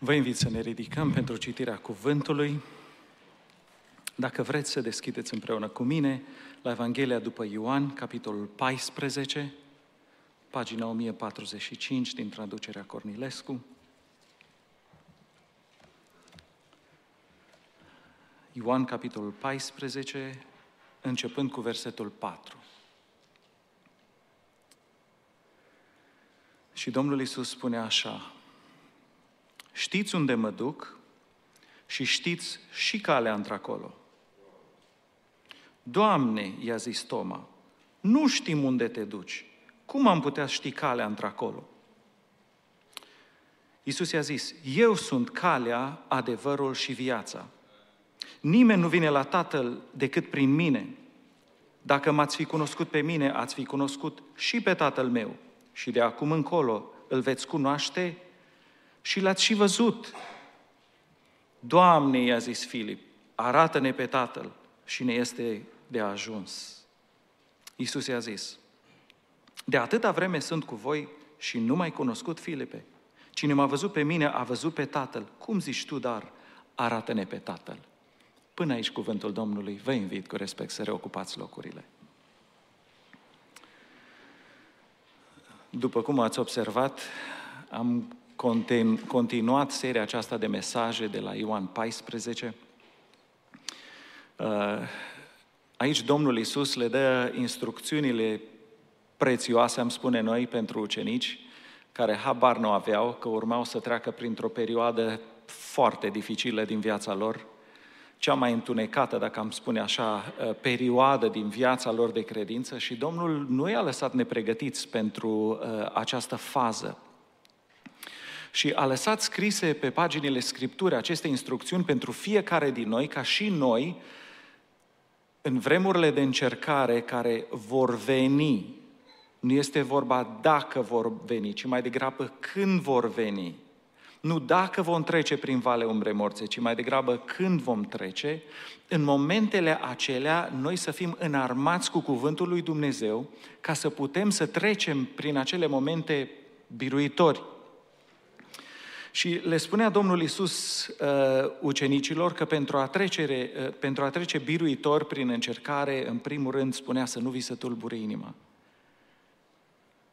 Vă invit să ne ridicăm pentru citirea cuvântului. Dacă vreți să deschideți împreună cu mine la Evanghelia după Ioan, capitolul 14, pagina 1045 din traducerea Cornilescu. Ioan, capitolul 14, începând cu versetul 4. Și Domnul Isus spune așa, știți unde mă duc și știți și calea într-acolo. Doamne, i-a zis Toma, nu știm unde te duci. Cum am putea ști calea într-acolo? Iisus i-a zis, eu sunt calea, adevărul și viața. Nimeni nu vine la Tatăl decât prin mine. Dacă m-ați fi cunoscut pe mine, ați fi cunoscut și pe Tatăl meu. Și de acum încolo îl veți cunoaște și l-ați și văzut. Doamne, i-a zis Filip, arată-ne pe Tatăl și ne este de ajuns. Iisus i-a zis, de atâta vreme sunt cu voi și nu mai cunoscut, Filipe. Cine m-a văzut pe mine a văzut pe Tatăl. Cum zici tu, dar arată-ne pe Tatăl. Până aici cuvântul Domnului, vă invit cu respect să reocupați locurile. După cum ați observat, am continuat seria aceasta de mesaje de la Ioan 14. Uh, aici Domnul Isus le dă instrucțiunile prețioase, am spune noi, pentru ucenici, care habar nu aveau că urmau să treacă printr-o perioadă foarte dificilă din viața lor, cea mai întunecată, dacă am spune așa, uh, perioadă din viața lor de credință și Domnul nu i-a lăsat nepregătiți pentru uh, această fază și a lăsat scrise pe paginile Scripturii aceste instrucțiuni pentru fiecare din noi, ca și noi, în vremurile de încercare care vor veni, nu este vorba dacă vor veni, ci mai degrabă când vor veni. Nu dacă vom trece prin vale umbre morțe, ci mai degrabă când vom trece, în momentele acelea noi să fim înarmați cu cuvântul lui Dumnezeu ca să putem să trecem prin acele momente biruitori. Și le spunea Domnul Iisus uh, ucenicilor că pentru a, trece, uh, pentru a trece biruitor prin încercare, în primul rând spunea să nu vi se tulbure inima.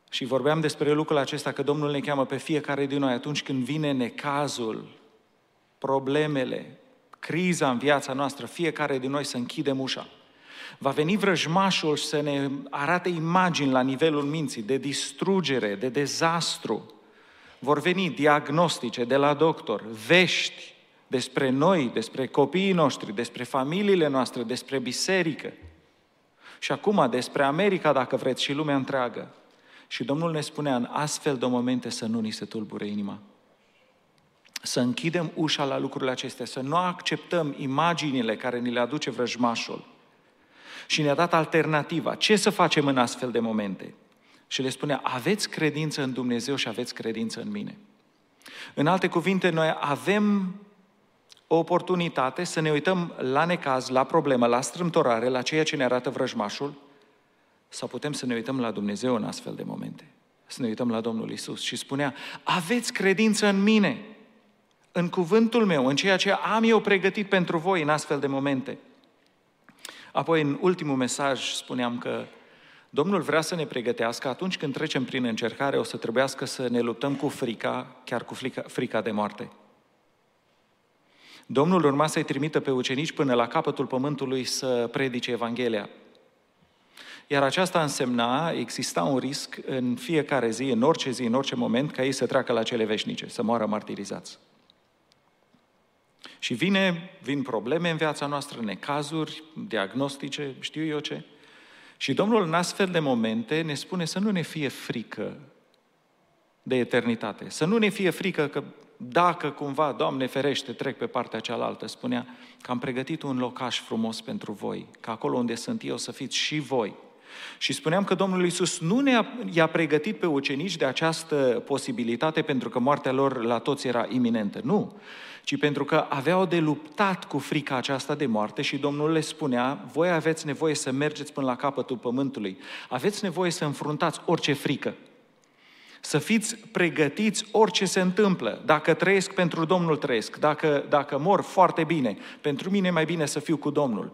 Și vorbeam despre lucrul acesta că Domnul ne cheamă pe fiecare din noi atunci când vine necazul, problemele, criza în viața noastră, fiecare din noi să închidem ușa. Va veni vrăjmașul să ne arate imagini la nivelul minții de distrugere, de dezastru, vor veni diagnostice de la doctor, vești despre noi, despre copiii noștri, despre familiile noastre, despre biserică. Și acum despre America, dacă vreți, și lumea întreagă. Și Domnul ne spunea în astfel de momente să nu ni se tulbure inima. Să închidem ușa la lucrurile acestea, să nu acceptăm imaginile care ni le aduce vrăjmașul. Și ne-a dat alternativa. Ce să facem în astfel de momente? Și le spunea, aveți credință în Dumnezeu și aveți credință în mine. În alte cuvinte, noi avem o oportunitate să ne uităm la necaz, la problemă, la strâmtorare, la ceea ce ne arată vrăjmașul, sau putem să ne uităm la Dumnezeu în astfel de momente. Să ne uităm la Domnul Isus și spunea, aveți credință în mine, în cuvântul meu, în ceea ce am eu pregătit pentru voi în astfel de momente. Apoi, în ultimul mesaj, spuneam că Domnul vrea să ne pregătească atunci când trecem prin încercare, o să trebuiască să ne luptăm cu frica, chiar cu frica, frica de moarte. Domnul urma să-i trimită pe ucenici până la capătul pământului să predice Evanghelia. Iar aceasta însemna, exista un risc în fiecare zi, în orice zi, în orice moment, ca ei să treacă la cele veșnice, să moară martirizați. Și vine, vin probleme în viața noastră, necazuri, diagnostice, știu eu ce. Și Domnul în astfel de momente ne spune să nu ne fie frică de eternitate, să nu ne fie frică că dacă cumva, Doamne ferește, trec pe partea cealaltă, spunea că am pregătit un locaș frumos pentru voi, că acolo unde sunt eu să fiți și voi. Și spuneam că Domnul Iisus nu ne-a i-a pregătit pe ucenici de această posibilitate pentru că moartea lor la toți era iminentă. Nu ci pentru că aveau de luptat cu frica aceasta de moarte și Domnul le spunea, voi aveți nevoie să mergeți până la capătul pământului, aveți nevoie să înfruntați orice frică, să fiți pregătiți orice se întâmplă. Dacă trăiesc pentru Domnul, trăiesc. Dacă, dacă mor, foarte bine. Pentru mine e mai bine să fiu cu Domnul.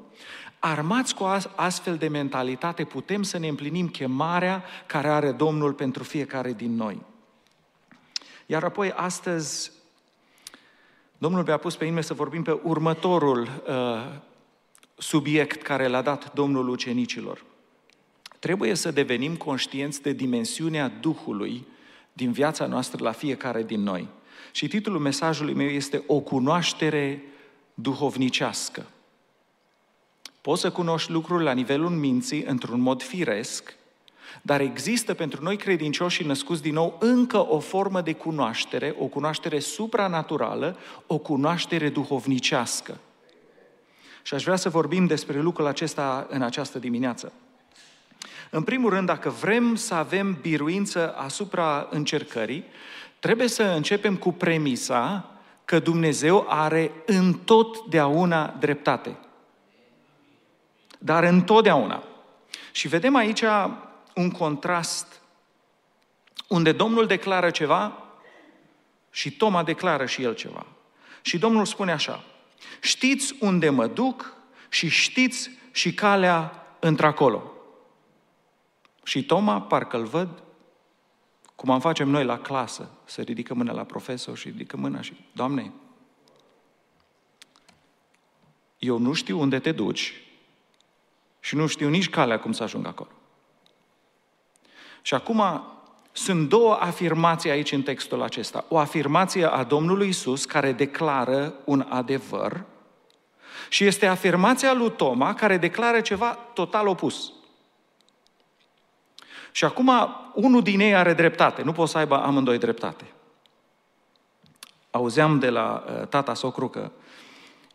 Armați cu astfel de mentalitate putem să ne împlinim chemarea care are Domnul pentru fiecare din noi. Iar apoi astăzi Domnul mi-a pus pe inimă să vorbim pe următorul uh, subiect care l-a dat Domnul ucenicilor. Trebuie să devenim conștienți de dimensiunea Duhului din viața noastră la fiecare din noi. Și titlul mesajului meu este O cunoaștere duhovnicească. Poți să cunoști lucruri la nivelul minții într-un mod firesc, dar există pentru noi credincioși și născuți din nou încă o formă de cunoaștere, o cunoaștere supranaturală, o cunoaștere duhovnicească. Și aș vrea să vorbim despre lucrul acesta în această dimineață. În primul rând, dacă vrem să avem biruință asupra încercării, trebuie să începem cu premisa că Dumnezeu are întotdeauna dreptate. Dar întotdeauna. Și vedem aici un contrast unde Domnul declară ceva și Toma declară și el ceva. Și Domnul spune așa, știți unde mă duc și știți și calea într-acolo. Și Toma, parcă îl văd, cum am facem noi la clasă, să ridică mâna la profesor și ridică mâna și, Doamne, eu nu știu unde te duci și nu știu nici calea cum să ajung acolo. Și acum sunt două afirmații aici în textul acesta. O afirmație a Domnului Isus care declară un adevăr și este afirmația lui Toma care declară ceva total opus. Și acum unul din ei are dreptate, nu pot să aibă amândoi dreptate. Auzeam de la uh, tata socru că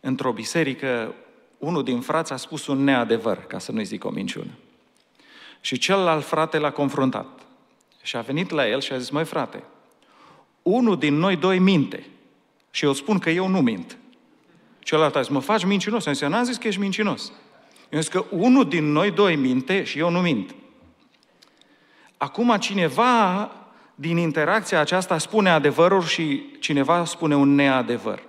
într-o biserică unul din frați a spus un neadevăr, ca să nu-i zic o minciună. Și celălalt frate l-a confruntat. Și a venit la el și a zis, măi frate, unul din noi doi minte. Și eu spun că eu nu mint. Celălalt a zis, mă faci mincinos. Am zis, eu n-am zis că ești mincinos. Eu zis că unul din noi doi minte și eu nu mint. Acum cineva din interacția aceasta spune adevărul și cineva spune un neadevăr.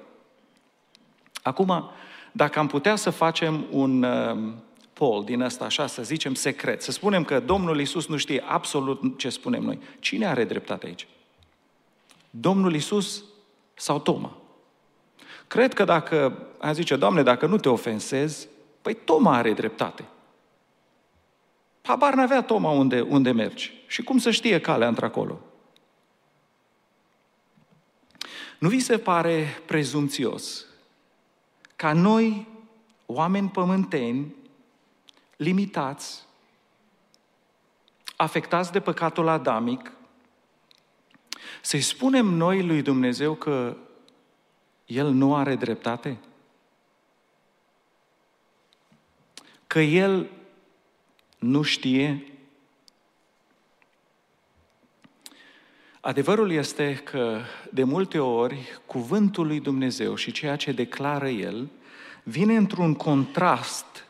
Acum, dacă am putea să facem un uh, poll din ăsta așa, să zicem secret, să spunem că Domnul Isus nu știe absolut ce spunem noi, cine are dreptate aici? Domnul Isus sau Toma? Cred că dacă, a zice, Doamne, dacă nu te ofensezi, păi Toma are dreptate. Habar n-avea Toma unde, unde mergi. Și cum să știe calea într-acolo? Nu vi se pare prezumțios ca noi, oameni pământeni, limitați, afectați de păcatul adamic, să-i spunem noi lui Dumnezeu că El nu are dreptate? Că El nu știe? Adevărul este că de multe ori cuvântul lui Dumnezeu și ceea ce declară El vine într-un contrast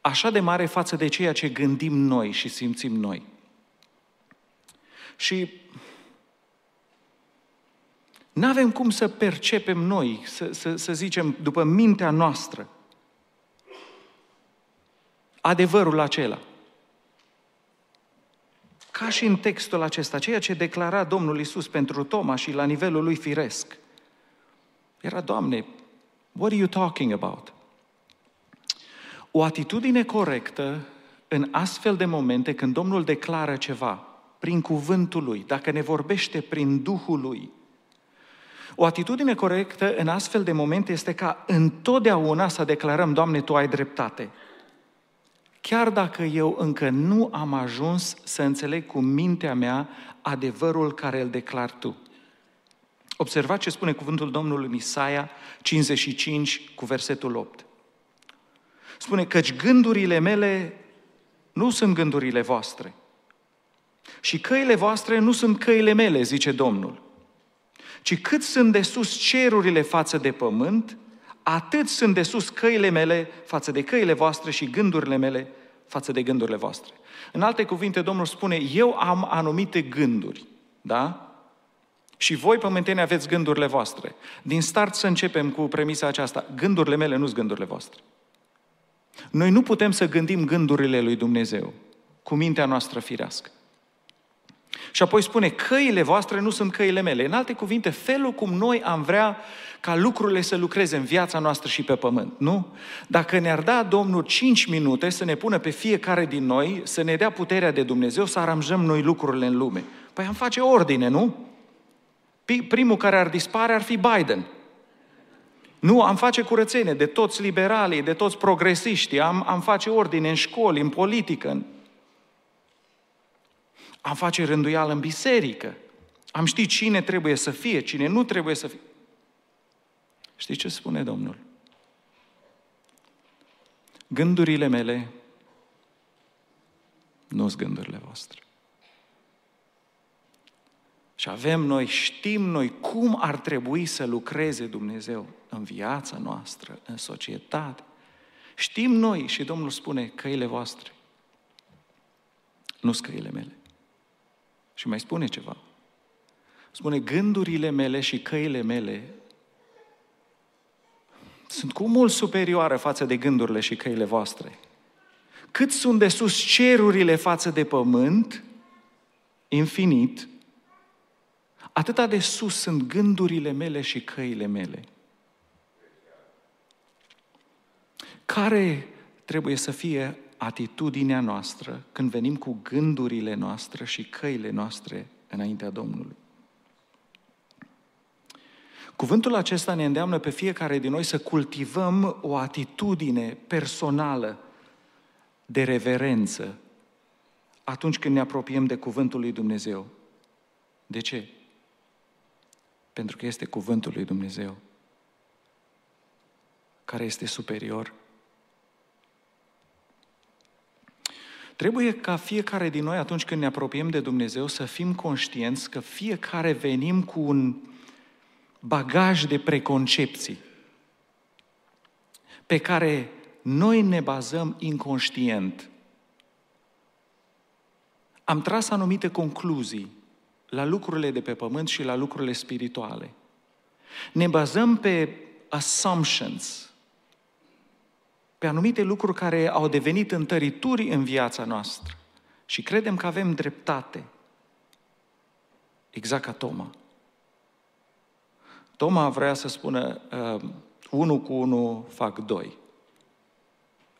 așa de mare față de ceea ce gândim noi și simțim noi. Și nu avem cum să percepem noi, să, să, să zicem, după mintea noastră, adevărul acela. Ca și în textul acesta, ceea ce declara Domnul Isus pentru Toma și la nivelul lui firesc, era, Doamne, what are you talking about? O atitudine corectă în astfel de momente când Domnul declară ceva prin cuvântul Lui, dacă ne vorbește prin Duhul Lui, o atitudine corectă în astfel de momente este ca întotdeauna să declarăm, Doamne, Tu ai dreptate chiar dacă eu încă nu am ajuns să înțeleg cu mintea mea adevărul care îl declar tu. Observați ce spune cuvântul Domnului în Isaia 55 cu versetul 8. Spune, căci gândurile mele nu sunt gândurile voastre. Și căile voastre nu sunt căile mele, zice Domnul. Ci cât sunt de sus cerurile față de pământ, atât sunt de sus căile mele față de căile voastre și gândurile mele față de gândurile voastre. În alte cuvinte, Domnul spune, eu am anumite gânduri. Da? Și voi, pământeni, aveți gândurile voastre. Din start să începem cu premisa aceasta. Gândurile mele nu sunt gândurile voastre. Noi nu putem să gândim gândurile lui Dumnezeu cu mintea noastră firească. Și apoi spune, căile voastre nu sunt căile mele. În alte cuvinte, felul cum noi am vrea ca lucrurile să lucreze în viața noastră și pe pământ, nu? Dacă ne-ar da Domnul 5 minute să ne pună pe fiecare din noi, să ne dea puterea de Dumnezeu să aranjăm noi lucrurile în lume. Păi am face ordine, nu? Primul care ar dispare ar fi Biden. Nu, am face curățenie de toți liberalii, de toți progresiștii, am, am face ordine în școli, în politică, în... am face rânduială în biserică, am ști cine trebuie să fie, cine nu trebuie să fie. Știți ce spune Domnul? Gândurile mele nu sunt gândurile voastre. Și avem noi, știm noi cum ar trebui să lucreze Dumnezeu în viața noastră, în societate. Știm noi și Domnul spune căile voastre, nu căile mele. Și mai spune ceva. Spune, gândurile mele și căile mele sunt cu mult superioare față de gândurile și căile voastre. Cât sunt de sus cerurile față de pământ, infinit, atâta de sus sunt gândurile mele și căile mele. Care trebuie să fie atitudinea noastră când venim cu gândurile noastre și căile noastre înaintea Domnului? Cuvântul acesta ne îndeamnă pe fiecare din noi să cultivăm o atitudine personală de reverență atunci când ne apropiem de Cuvântul lui Dumnezeu. De ce? Pentru că este Cuvântul lui Dumnezeu care este superior. Trebuie ca fiecare din noi, atunci când ne apropiem de Dumnezeu, să fim conștienți că fiecare venim cu un bagaj de preconcepții pe care noi ne bazăm inconștient. Am tras anumite concluzii la lucrurile de pe pământ și la lucrurile spirituale. Ne bazăm pe assumptions, pe anumite lucruri care au devenit întărituri în viața noastră și credem că avem dreptate. Exact ca Toma. Toma vrea să spună, uh, unu cu unu fac doi.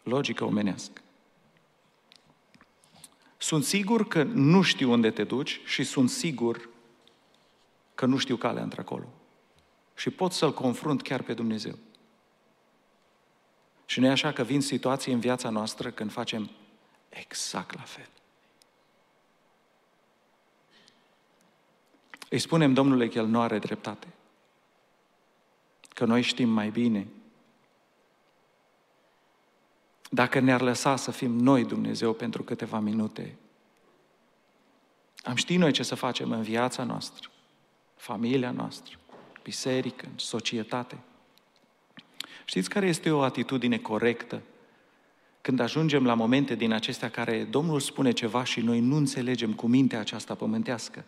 Logică omenească. Sunt sigur că nu știu unde te duci și sunt sigur că nu știu calea într-acolo. Și pot să-L confrunt chiar pe Dumnezeu. Și nu e așa că vin situații în viața noastră când facem exact la fel. Îi spunem Domnului că El nu are dreptate că noi știm mai bine. Dacă ne-ar lăsa să fim noi Dumnezeu pentru câteva minute, am ști noi ce să facem în viața noastră, familia noastră, biserică, în societate. Știți care este o atitudine corectă când ajungem la momente din acestea care Domnul spune ceva și noi nu înțelegem cu mintea aceasta pământească?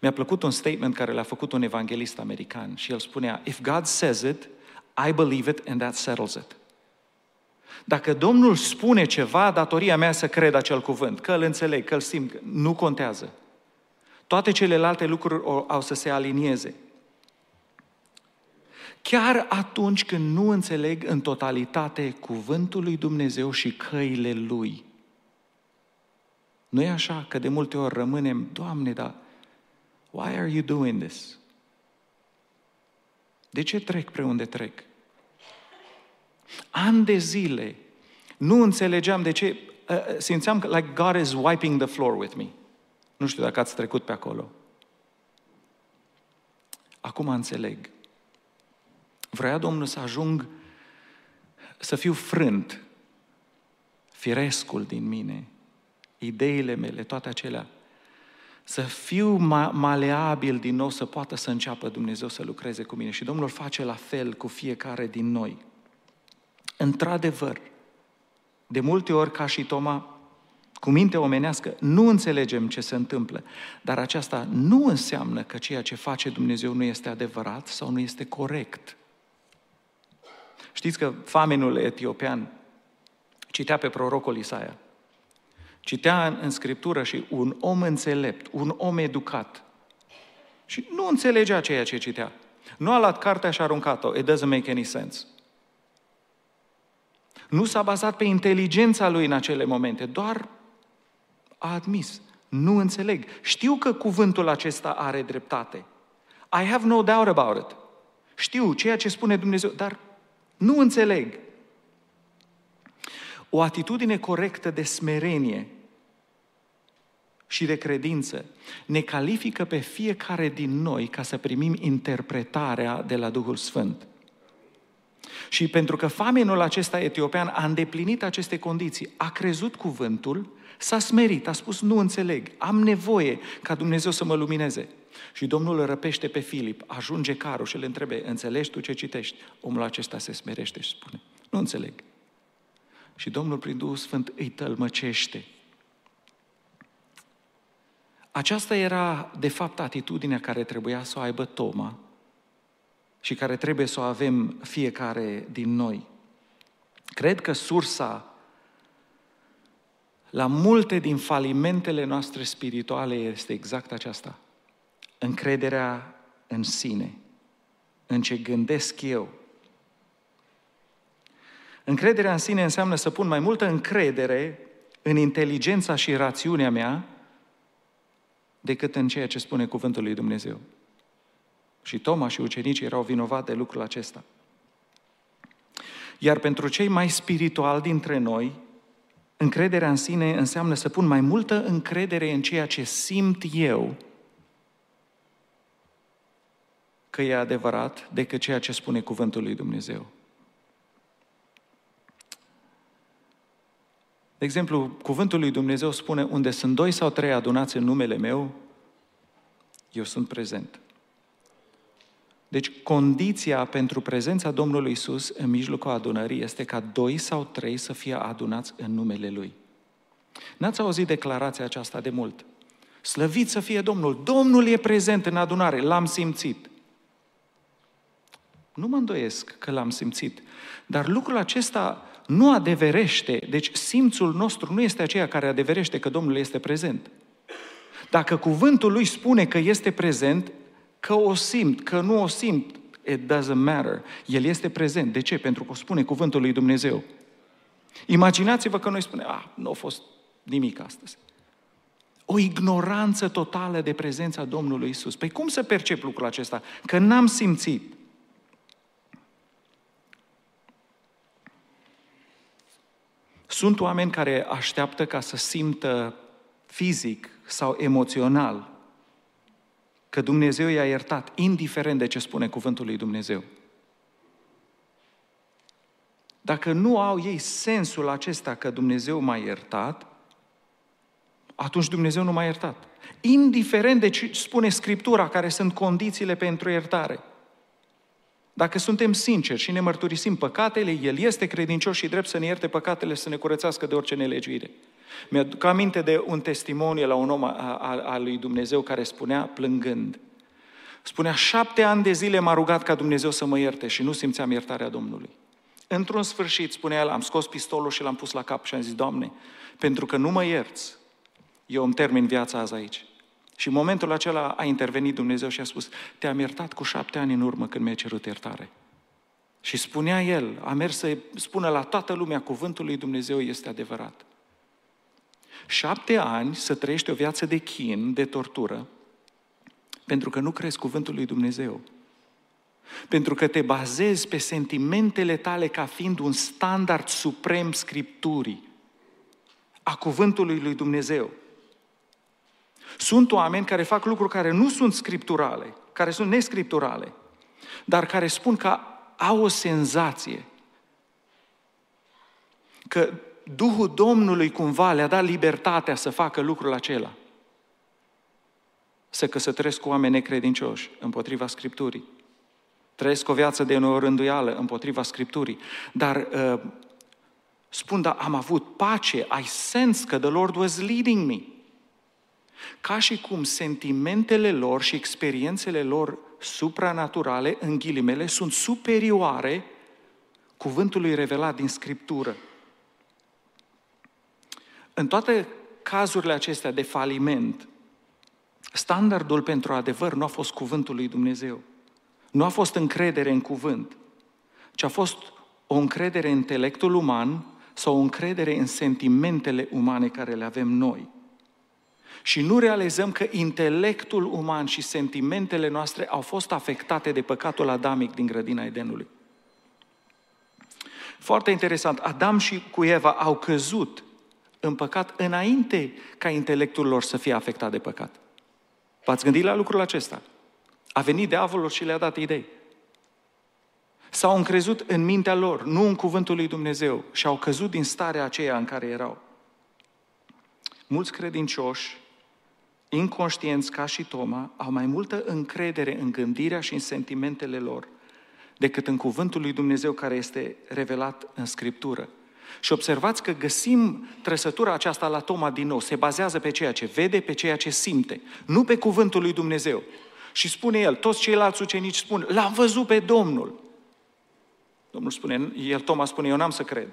Mi-a plăcut un statement care l-a făcut un evanghelist american și el spunea, If God says it, I believe it and that settles it. Dacă Domnul spune ceva, datoria mea să cred acel cuvânt, că îl înțeleg, că îl simt, nu contează. Toate celelalte lucruri au să se alinieze. Chiar atunci când nu înțeleg în totalitate cuvântul lui Dumnezeu și căile lui. Nu e așa că de multe ori rămânem, Doamne, dar Why are you doing this? De ce trec pre unde trec? Ani de zile nu înțelegeam de ce, uh, uh, simțeam că like God is wiping the floor with me. Nu știu dacă ați trecut pe acolo. Acum înțeleg. Vrea Domnul să ajung să fiu frânt, firescul din mine, ideile mele, toate acelea, să fiu ma- maleabil din nou, să poată să înceapă Dumnezeu să lucreze cu mine. Și Domnul face la fel cu fiecare din noi. Într-adevăr, de multe ori, ca și Toma, cu minte omenească, nu înțelegem ce se întâmplă, dar aceasta nu înseamnă că ceea ce face Dumnezeu nu este adevărat sau nu este corect. Știți că famenul etiopian citea pe prorocul Isaia. Citea în, în Scriptură și un om înțelept, un om educat. Și nu înțelegea ceea ce citea. Nu a luat cartea și a aruncat-o. It doesn't make any sense. Nu s-a bazat pe inteligența lui în acele momente, doar a admis. Nu înțeleg. Știu că cuvântul acesta are dreptate. I have no doubt about it. Știu ceea ce spune Dumnezeu, dar nu înțeleg. O atitudine corectă de smerenie și de credință ne califică pe fiecare din noi ca să primim interpretarea de la Duhul Sfânt. Și pentru că famenul acesta etiopean a îndeplinit aceste condiții, a crezut cuvântul, s-a smerit, a spus, nu înțeleg, am nevoie ca Dumnezeu să mă lumineze. Și Domnul îl răpește pe Filip, ajunge carul și îl întrebe, înțelegi tu ce citești? Omul acesta se smerește și spune, nu înțeleg. Și Domnul prin Duhul Sfânt îi tălmăcește. Aceasta era, de fapt, atitudinea care trebuia să o aibă Toma și care trebuie să o avem fiecare din noi. Cred că sursa la multe din falimentele noastre spirituale este exact aceasta. Încrederea în sine, în ce gândesc eu. Încrederea în sine înseamnă să pun mai multă încredere în inteligența și rațiunea mea decât în ceea ce spune Cuvântul lui Dumnezeu. Și Toma și ucenicii erau vinovați de lucrul acesta. Iar pentru cei mai spirituali dintre noi, încrederea în sine înseamnă să pun mai multă încredere în ceea ce simt eu că e adevărat decât ceea ce spune cuvântul lui Dumnezeu. De exemplu, cuvântul lui Dumnezeu spune, unde sunt doi sau trei adunați în numele meu, eu sunt prezent. Deci, condiția pentru prezența Domnului Isus în mijlocul adunării este ca doi sau trei să fie adunați în numele Lui. N-ați auzit declarația aceasta de mult. Slăvit să fie Domnul! Domnul e prezent în adunare, l-am simțit. Nu mă îndoiesc că l-am simțit, dar lucrul acesta nu adeverește, deci simțul nostru nu este aceea care adeverește că Domnul este prezent. Dacă cuvântul lui spune că este prezent, că o simt, că nu o simt, it doesn't matter. El este prezent. De ce? Pentru că o spune cuvântul lui Dumnezeu. Imaginați-vă că noi spunem, ah, nu a fost nimic astăzi. O ignoranță totală de prezența Domnului Isus. Păi cum să percep lucrul acesta? Că n-am simțit. Sunt oameni care așteaptă ca să simtă fizic sau emoțional că Dumnezeu i-a iertat, indiferent de ce spune cuvântul lui Dumnezeu. Dacă nu au ei sensul acesta că Dumnezeu m-a iertat, atunci Dumnezeu nu m-a iertat. Indiferent de ce spune Scriptura, care sunt condițiile pentru iertare. Dacă suntem sinceri și ne mărturisim păcatele, El este credincios și drept să ne ierte păcatele, să ne curățească de orice nelegiuire. Mi-aduc aminte de un testimoniu la un om al lui Dumnezeu care spunea plângând. Spunea, șapte ani de zile m-a rugat ca Dumnezeu să mă ierte și nu simțeam iertarea Domnului. Într-un sfârșit, spunea el, am scos pistolul și l-am pus la cap și am zis, Doamne, pentru că nu mă ierți, eu îmi termin viața azi aici. Și în momentul acela a intervenit Dumnezeu și a spus, te-am iertat cu șapte ani în urmă când mi-ai cerut iertare. Și spunea el, a mers să spună la toată lumea, cuvântul lui Dumnezeu este adevărat. Șapte ani să trăiești o viață de chin, de tortură, pentru că nu crezi cuvântul lui Dumnezeu. Pentru că te bazezi pe sentimentele tale ca fiind un standard suprem scripturii, a cuvântului lui Dumnezeu. Sunt oameni care fac lucruri care nu sunt scripturale, care sunt nescripturale, dar care spun că au o senzație că Duhul Domnului cumva le-a dat libertatea să facă lucrul acela. Să căsătoresc cu oameni necredincioși împotriva Scripturii. Trăiesc o viață de neorânduială împotriva Scripturii. Dar uh, spun, da, am avut pace, I sense că the Lord was leading me. Ca și cum sentimentele lor și experiențele lor supranaturale, în ghilimele, sunt superioare cuvântului revelat din Scriptură. În toate cazurile acestea de faliment, standardul pentru adevăr nu a fost cuvântul lui Dumnezeu. Nu a fost încredere în cuvânt, ci a fost o încredere în intelectul uman sau o încredere în sentimentele umane care le avem noi. Și nu realizăm că intelectul uman și sentimentele noastre au fost afectate de păcatul adamic din grădina Edenului. Foarte interesant, Adam și cu Eva au căzut în păcat înainte ca intelectul lor să fie afectat de păcat. V-ați gândit la lucrul acesta? A venit diavolul și le-a dat idei. S-au încrezut în mintea lor, nu în cuvântul lui Dumnezeu și au căzut din starea aceea în care erau. Mulți credincioși, inconștienți ca și Toma, au mai multă încredere în gândirea și în sentimentele lor decât în cuvântul lui Dumnezeu care este revelat în Scriptură. Și observați că găsim trăsătura aceasta la Toma din nou. Se bazează pe ceea ce vede, pe ceea ce simte, nu pe cuvântul lui Dumnezeu. Și spune el, toți ceilalți ucenici spun, l-am văzut pe Domnul. Domnul spune, el, Toma spune, eu n-am să cred.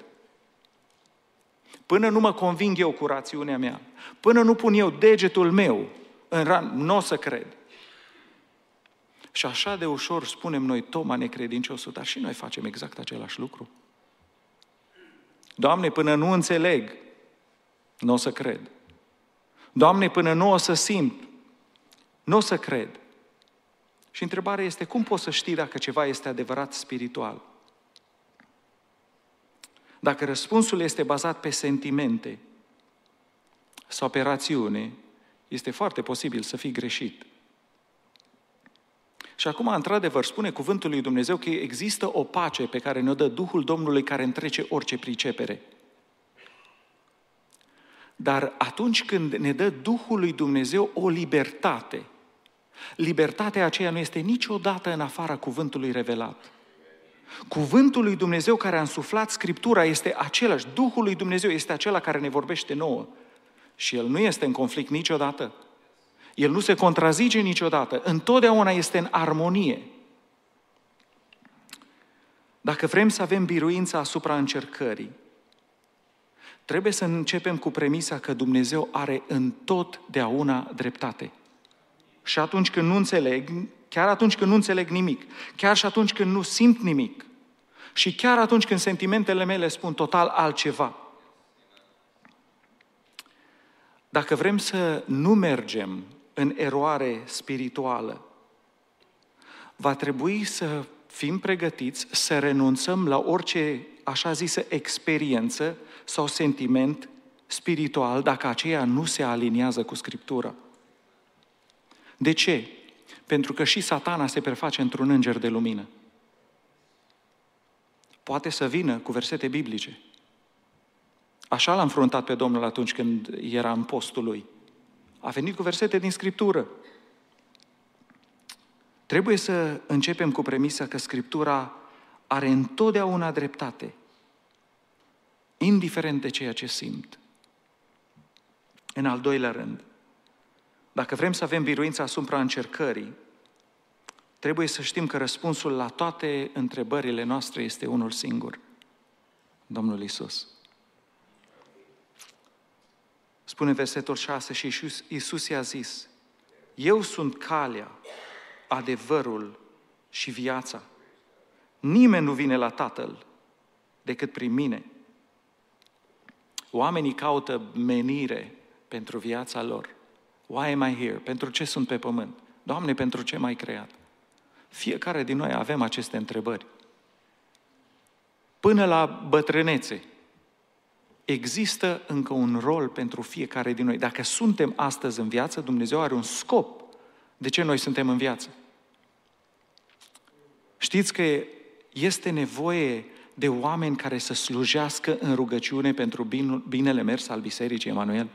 Până nu mă conving eu cu rațiunea mea, până nu pun eu degetul meu în ran, nu o să cred. Și așa de ușor spunem noi, Toma necredinciosul, dar și noi facem exact același lucru. Doamne, până nu înțeleg, nu o să cred. Doamne, până nu o să simt, nu o să cred. Și întrebarea este, cum poți să știi dacă ceva este adevărat spiritual? Dacă răspunsul este bazat pe sentimente sau pe rațiune, este foarte posibil să fii greșit. Și acum, într-adevăr, spune cuvântul lui Dumnezeu că există o pace pe care ne-o dă Duhul Domnului care întrece orice pricepere. Dar atunci când ne dă Duhul lui Dumnezeu o libertate, libertatea aceea nu este niciodată în afara cuvântului revelat. Cuvântul lui Dumnezeu care a însuflat Scriptura este același, Duhul lui Dumnezeu este acela care ne vorbește nouă. Și El nu este în conflict niciodată. El nu se contrazice niciodată, întotdeauna este în armonie. Dacă vrem să avem biruința asupra încercării, trebuie să începem cu premisa că Dumnezeu are întotdeauna dreptate. Și atunci când nu înțeleg, chiar atunci când nu înțeleg nimic, chiar și atunci când nu simt nimic, și chiar atunci când sentimentele mele spun total altceva, dacă vrem să nu mergem în eroare spirituală, va trebui să fim pregătiți să renunțăm la orice așa zisă experiență sau sentiment spiritual dacă aceea nu se aliniază cu Scriptura. De ce? Pentru că și satana se preface într-un înger de lumină. Poate să vină cu versete biblice. Așa l-a înfruntat pe Domnul atunci când era în postul lui. A venit cu versete din Scriptură. Trebuie să începem cu premisa că Scriptura are întotdeauna dreptate, indiferent de ceea ce simt. În al doilea rând, dacă vrem să avem biruința asupra încercării, trebuie să știm că răspunsul la toate întrebările noastre este unul singur. Domnul Isus. Spune versetul 6 și Iisus, Iisus i-a zis, Eu sunt calea, adevărul și viața. Nimeni nu vine la Tatăl decât prin mine. Oamenii caută menire pentru viața lor. Why am I here? Pentru ce sunt pe pământ? Doamne, pentru ce m-ai creat? Fiecare din noi avem aceste întrebări. Până la bătrânețe, există încă un rol pentru fiecare din noi. Dacă suntem astăzi în viață, Dumnezeu are un scop de ce noi suntem în viață. Știți că este nevoie de oameni care să slujească în rugăciune pentru binele mers al Bisericii Emanuel?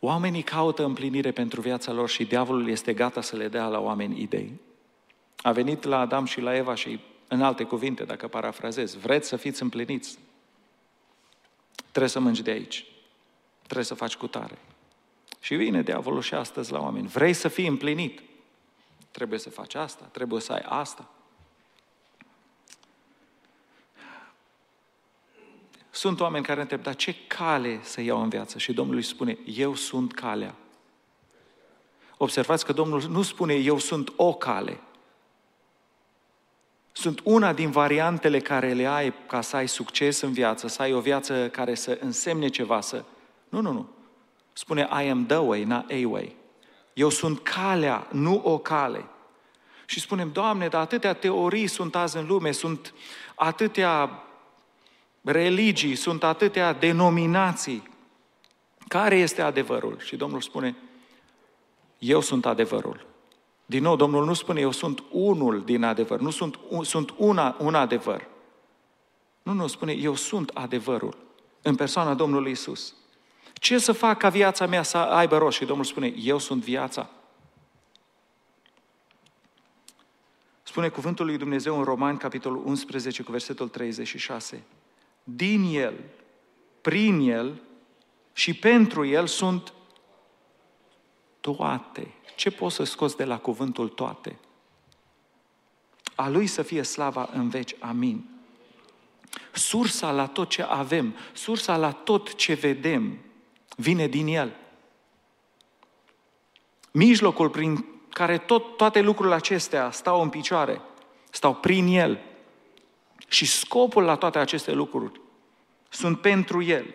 Oamenii caută împlinire pentru viața lor și diavolul este gata să le dea la oameni idei. A venit la Adam și la Eva și În alte cuvinte, dacă parafrazez, vreți să fiți împliniți? Trebuie să mângi de aici. Trebuie să faci cu tare. Și vine diavolul și astăzi la oameni. Vrei să fii împlinit? Trebuie să faci asta, trebuie să ai asta. Sunt oameni care întreb, dar ce cale să iau în viață? Și Domnul îi spune, eu sunt calea. Observați că Domnul nu spune, eu sunt o cale. Sunt una din variantele care le ai ca să ai succes în viață, să ai o viață care să însemne ceva, să... Nu, nu, nu. Spune, I am the way, not a way. Eu sunt calea, nu o cale. Și spunem, Doamne, dar atâtea teorii sunt azi în lume, sunt atâtea religii, sunt atâtea denominații. Care este adevărul? Și Domnul spune, eu sunt adevărul. Din nou, Domnul nu spune, eu sunt unul din adevăr, nu sunt, un, sunt una, un adevăr. Nu, nu, spune, eu sunt adevărul în persoana Domnului Isus. Ce să fac ca viața mea să aibă rost? Și Domnul spune, eu sunt viața. Spune cuvântul lui Dumnezeu în Roman, capitolul 11, cu versetul 36. Din El, prin El și pentru El sunt toate. Ce poți să scoți de la cuvântul toate? A Lui să fie slava în veci. Amin. Sursa la tot ce avem, sursa la tot ce vedem, vine din El. Mijlocul prin care tot, toate lucrurile acestea stau în picioare, stau prin El. Și scopul la toate aceste lucruri sunt pentru El.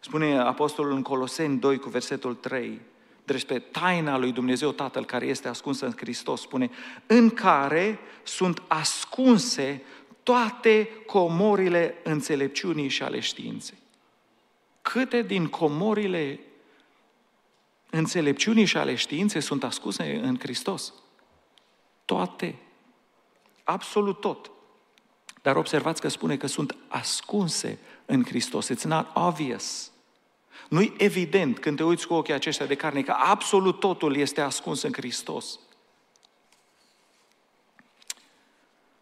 Spune Apostolul în Coloseni 2 cu versetul 3, despre taina lui Dumnezeu Tatăl care este ascunsă în Hristos, spune, în care sunt ascunse toate comorile înțelepciunii și ale științei. Câte din comorile înțelepciunii și ale științei sunt ascunse în Hristos? Toate. Absolut tot. Dar observați că spune că sunt ascunse în Hristos. It's not obvious. Nu-i evident când te uiți cu ochii aceștia de carne că absolut totul este ascuns în Hristos.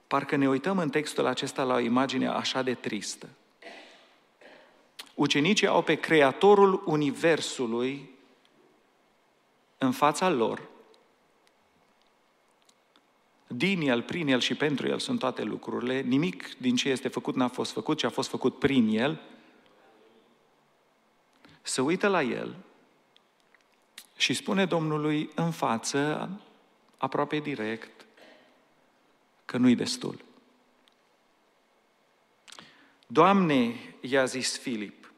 Parcă ne uităm în textul acesta la o imagine așa de tristă. Ucenicii au pe Creatorul Universului în fața lor. Din El, prin El și pentru El sunt toate lucrurile. Nimic din ce este făcut n-a fost făcut, ci a fost făcut prin El se uită la el și spune Domnului în față, aproape direct, că nu-i destul. Doamne, i-a zis Filip,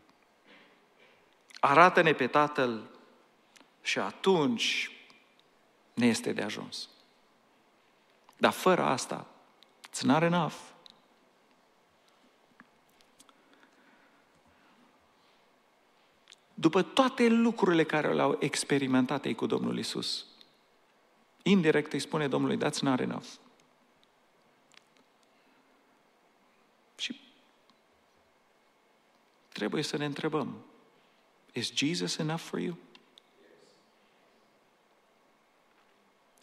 arată-ne pe Tatăl și atunci ne este de ajuns. Dar fără asta, it's not enough. după toate lucrurile care le-au experimentat ei cu Domnul Isus. Indirect îi spune Domnului, that's not enough. Și trebuie să ne întrebăm, is Jesus enough for you?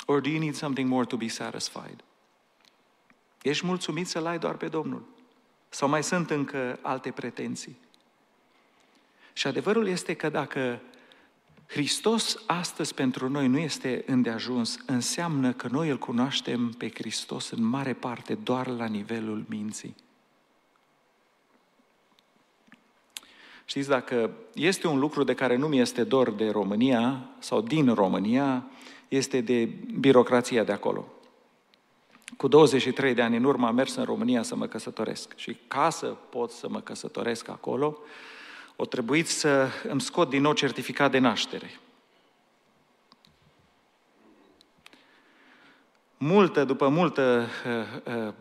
Or do you need something more to be satisfied? Ești mulțumit să-L ai doar pe Domnul? Sau mai sunt încă alte pretenții? Și adevărul este că dacă Hristos astăzi pentru noi nu este îndeajuns, înseamnă că noi îl cunoaștem pe Hristos în mare parte doar la nivelul minții. Știți, dacă este un lucru de care nu mi este dor de România sau din România, este de birocrația de acolo. Cu 23 de ani în urmă am mers în România să mă căsătoresc și ca să pot să mă căsătoresc acolo, o trebuit să îmi scot din nou certificat de naștere. Multă, după multă uh, uh,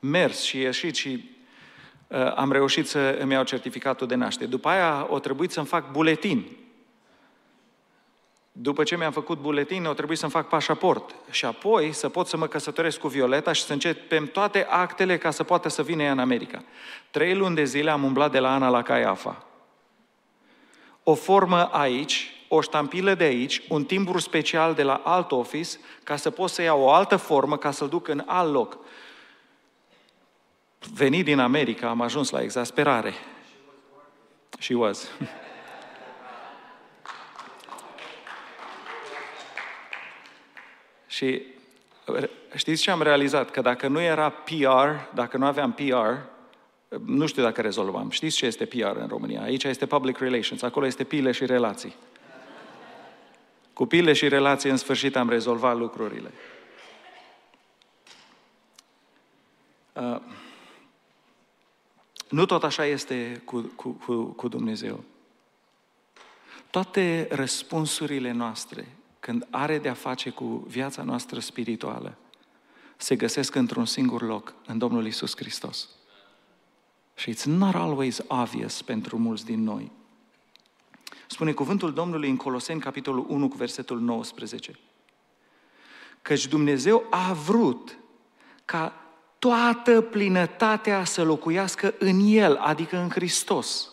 mers și ieșit și uh, am reușit să îmi iau certificatul de naștere. După aia o trebuit să-mi fac buletin după ce mi-am făcut buletin, o trebuie să-mi fac pașaport și apoi să pot să mă căsătoresc cu Violeta și să începem toate actele ca să poată să vină ea în America. Trei luni de zile am umblat de la Ana la Caiafa. O formă aici, o ștampilă de aici, un timbru special de la alt office, ca să pot să iau o altă formă, ca să-l duc în alt loc. Venit din America, am ajuns la exasperare. She was. Și știți ce am realizat? Că dacă nu era PR, dacă nu aveam PR, nu știu dacă rezolvam. Știți ce este PR în România? Aici este public relations, acolo este pile și relații. Cu pile și relații, în sfârșit, am rezolvat lucrurile. Uh, nu tot așa este cu, cu, cu, cu Dumnezeu. Toate răspunsurile noastre, când are de-a face cu viața noastră spirituală, se găsesc într-un singur loc, în Domnul Isus Hristos. Și it's not always obvious pentru mulți din noi. Spune cuvântul Domnului în Coloseni, capitolul 1, cu versetul 19. Căci Dumnezeu a vrut ca toată plinătatea să locuiască în El, adică în Hristos.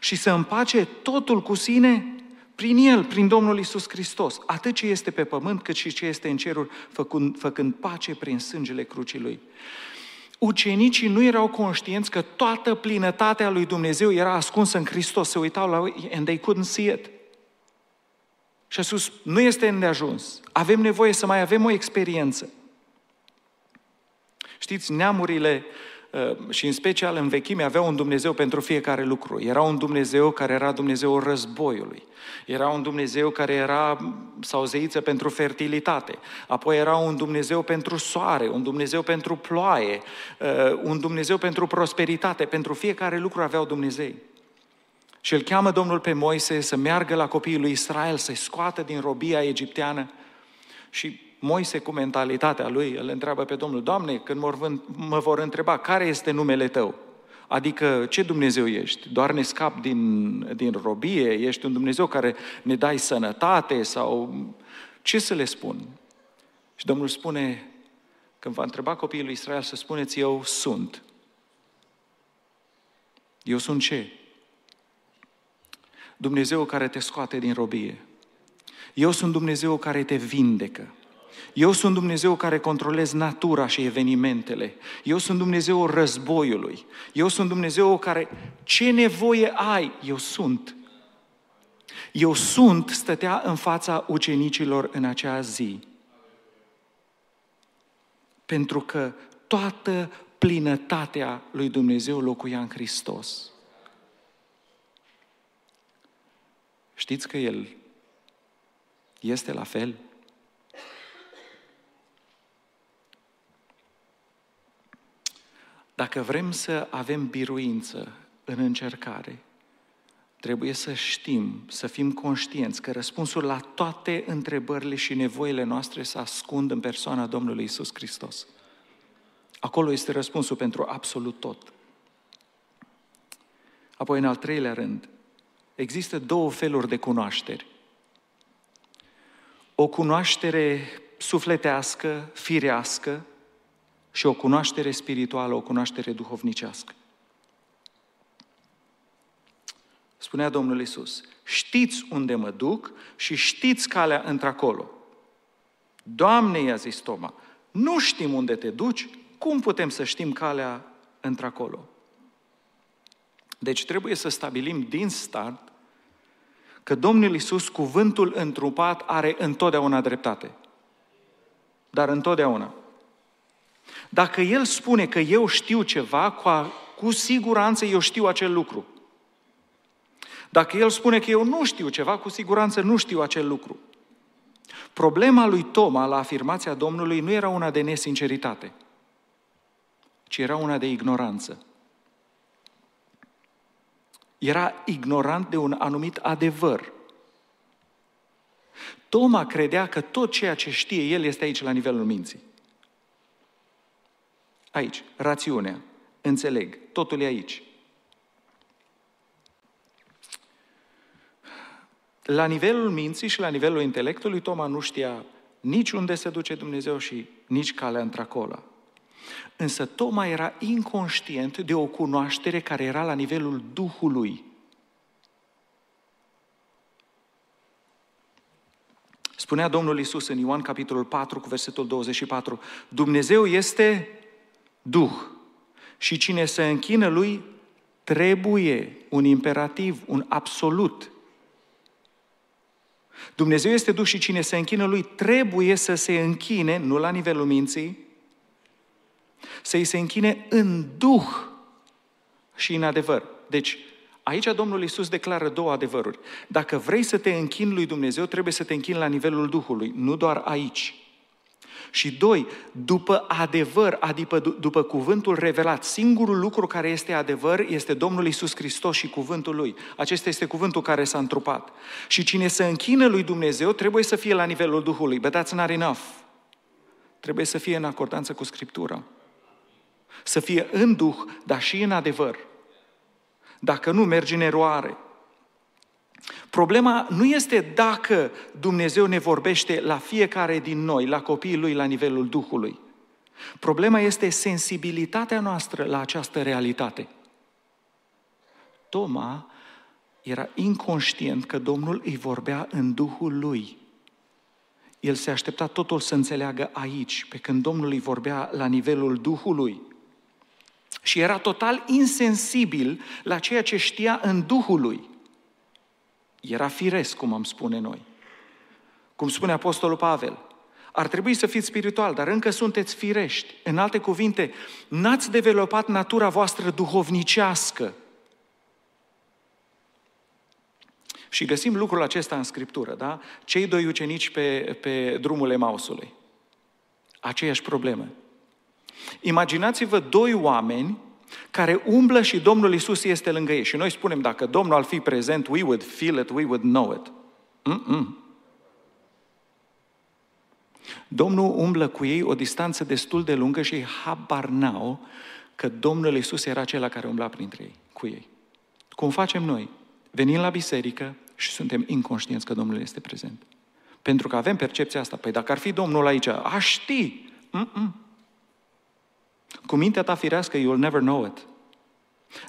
Și să împace totul cu sine prin El, prin Domnul Isus Hristos. Atât ce este pe pământ, cât și ce este în ceruri, făcând, făcând pace prin sângele crucii Lui. Ucenicii nu erau conștienți că toată plinătatea lui Dumnezeu era ascunsă în Hristos. Se uitau la and they couldn't see it. Și a spus, nu este îndeajuns. Avem nevoie să mai avem o experiență. Știți, neamurile uh, și în special în vechime aveau un Dumnezeu pentru fiecare lucru. Era un Dumnezeu care era Dumnezeul războiului. Era un Dumnezeu care era sau zeiță pentru fertilitate. Apoi era un Dumnezeu pentru soare, un Dumnezeu pentru ploaie, uh, un Dumnezeu pentru prosperitate. Pentru fiecare lucru aveau Dumnezei. Și îl cheamă Domnul pe Moise să meargă la copiii lui Israel, să-i scoată din robia egipteană și Moise cu mentalitatea lui îl întreabă pe Domnul, Doamne, când mă vor întreba care este numele Tău, adică ce Dumnezeu ești? Doar ne scap din, din robie? Ești un Dumnezeu care ne dai sănătate? Sau ce să le spun? Și Domnul spune, când va întreba copiii lui Israel să spuneți, eu sunt. Eu sunt ce? Dumnezeu care te scoate din robie. Eu sunt Dumnezeu care te vindecă. Eu sunt Dumnezeu care controlez natura și evenimentele. Eu sunt Dumnezeu războiului. Eu sunt Dumnezeu care, ce nevoie ai, eu sunt. Eu sunt, stătea în fața ucenicilor în acea zi. Pentru că toată plinătatea lui Dumnezeu locuia în Hristos. Știți că El este la fel? Dacă vrem să avem biruință în încercare, trebuie să știm, să fim conștienți că răspunsul la toate întrebările și nevoile noastre se ascund în persoana Domnului Isus Hristos. Acolo este răspunsul pentru absolut tot. Apoi, în al treilea rând, există două feluri de cunoaștere. O cunoaștere sufletească, firească, și o cunoaștere spirituală, o cunoaștere duhovnicească. Spunea Domnul Isus, știți unde mă duc și știți calea într-acolo. Doamne, i-a zis Toma, nu știm unde te duci, cum putem să știm calea într-acolo? Deci trebuie să stabilim din start că Domnul Isus, cuvântul întrupat, are întotdeauna dreptate. Dar întotdeauna. Dacă El spune că eu știu ceva, cu, a, cu siguranță eu știu acel lucru. Dacă El spune că eu nu știu ceva, cu siguranță nu știu acel lucru. Problema lui Toma la afirmația Domnului nu era una de nesinceritate, ci era una de ignoranță. Era ignorant de un anumit adevăr. Toma credea că tot ceea ce știe el este aici la nivelul minții. Aici, rațiunea. Înțeleg. Totul e aici. La nivelul minții și la nivelul intelectului, Toma nu știa nici unde se duce Dumnezeu și nici calea într-acolo. Însă Toma era inconștient de o cunoaștere care era la nivelul Duhului. Spunea Domnul Isus în Ioan capitolul 4 cu versetul 24, Dumnezeu este Duh și cine se închină lui trebuie un imperativ, un absolut. Dumnezeu este Duh și cine se închină lui trebuie să se închine, nu la nivelul minții, să-i se închine în Duh și în adevăr. Deci, aici Domnul Iisus declară două adevăruri. Dacă vrei să te închini lui Dumnezeu, trebuie să te închini la nivelul Duhului, nu doar aici. Și doi, după adevăr, adică după cuvântul revelat, singurul lucru care este adevăr este Domnul Isus Hristos și cuvântul Lui. Acesta este cuvântul care s-a întrupat. Și cine se închină lui Dumnezeu trebuie să fie la nivelul Duhului. But that's not enough. Trebuie să fie în acordanță cu Scriptura. Să fie în Duh, dar și în adevăr. Dacă nu, mergi în eroare. Problema nu este dacă Dumnezeu ne vorbește la fiecare din noi, la copiii Lui, la nivelul Duhului. Problema este sensibilitatea noastră la această realitate. Toma era inconștient că Domnul îi vorbea în Duhul lui. El se aștepta totul să înțeleagă aici, pe când Domnul îi vorbea la nivelul Duhului. Și era total insensibil la ceea ce știa în Duhul lui. Era firesc, cum am spune noi. Cum spune Apostolul Pavel, ar trebui să fiți spiritual, dar încă sunteți firești. În alte cuvinte, n-ați dezvoltat natura voastră duhovnicească. Și găsim lucrul acesta în Scriptură, da? Cei doi ucenici pe, pe drumul Emausului. Aceeași problemă. Imaginați-vă doi oameni care umblă și Domnul Isus este lângă ei. Și noi spunem, dacă Domnul ar fi prezent, we would feel it, we would know it. Mm-mm. Domnul umblă cu ei o distanță destul de lungă și ei habar n-au că Domnul Isus era acela care umbla printre ei, cu ei. Cum facem noi? Venim la biserică și suntem inconștienți că Domnul este prezent. Pentru că avem percepția asta. Păi dacă ar fi Domnul aici, aș ști. Mm-mm. Cu mintea ta firească, you'll never know it.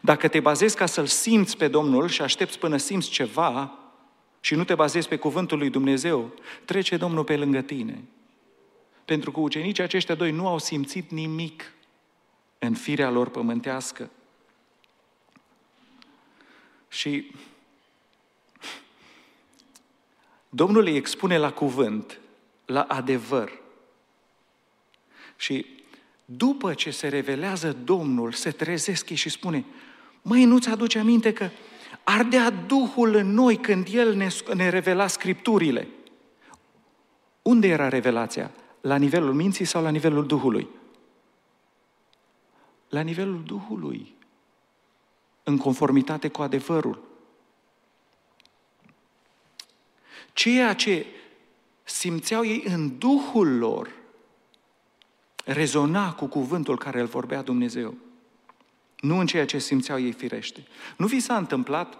Dacă te bazezi ca să-L simți pe Domnul și aștepți până simți ceva și nu te bazezi pe cuvântul lui Dumnezeu, trece Domnul pe lângă tine. Pentru că ucenicii aceștia doi nu au simțit nimic în firea lor pământească. Și Domnul îi expune la cuvânt, la adevăr. Și după ce se revelează Domnul, se trezesc și spune, măi, nu-ți aduce aminte că ardea Duhul în noi când El ne, ne revela Scripturile. Unde era revelația? La nivelul minții sau la nivelul Duhului? La nivelul Duhului, în conformitate cu adevărul. Ceea ce simțeau ei în Duhul lor, rezona cu cuvântul care îl vorbea Dumnezeu. Nu în ceea ce simțeau ei firește. Nu vi s-a întâmplat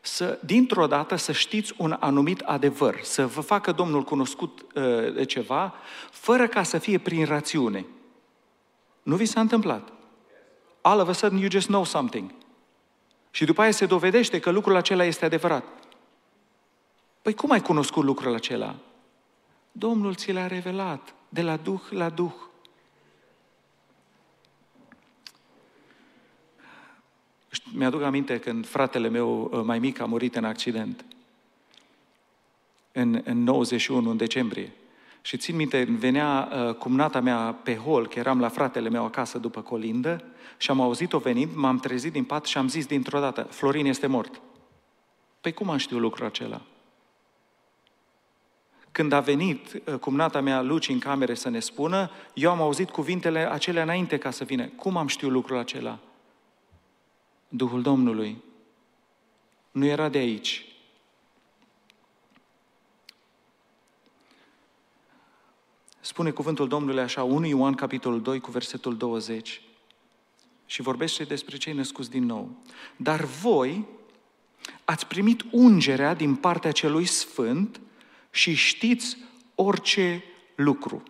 să, dintr-o dată, să știți un anumit adevăr, să vă facă Domnul cunoscut uh, de ceva, fără ca să fie prin rațiune. Nu vi s-a întâmplat. All of a sudden you just know something. Și după aia se dovedește că lucrul acela este adevărat. Păi cum ai cunoscut lucrul acela? Domnul ți l-a revelat de la duh la duh. Mi-aduc aminte când fratele meu uh, mai mic a murit în accident. În, în 91, în decembrie. Și țin minte, venea uh, cumnata mea pe hol, că eram la fratele meu acasă după colindă, și am auzit-o venind, m-am trezit din pat și am zis dintr-o dată, Florin este mort. Păi cum am știut lucrul acela? Când a venit uh, cumnata mea Luci în camere să ne spună, eu am auzit cuvintele acelea înainte ca să vină. Cum am știut lucrul acela? Duhul Domnului. Nu era de aici. Spune cuvântul Domnului așa, 1 Ioan capitolul 2 cu versetul 20 și vorbește despre cei născuți din nou. Dar voi ați primit ungerea din partea celui sfânt și știți orice lucru.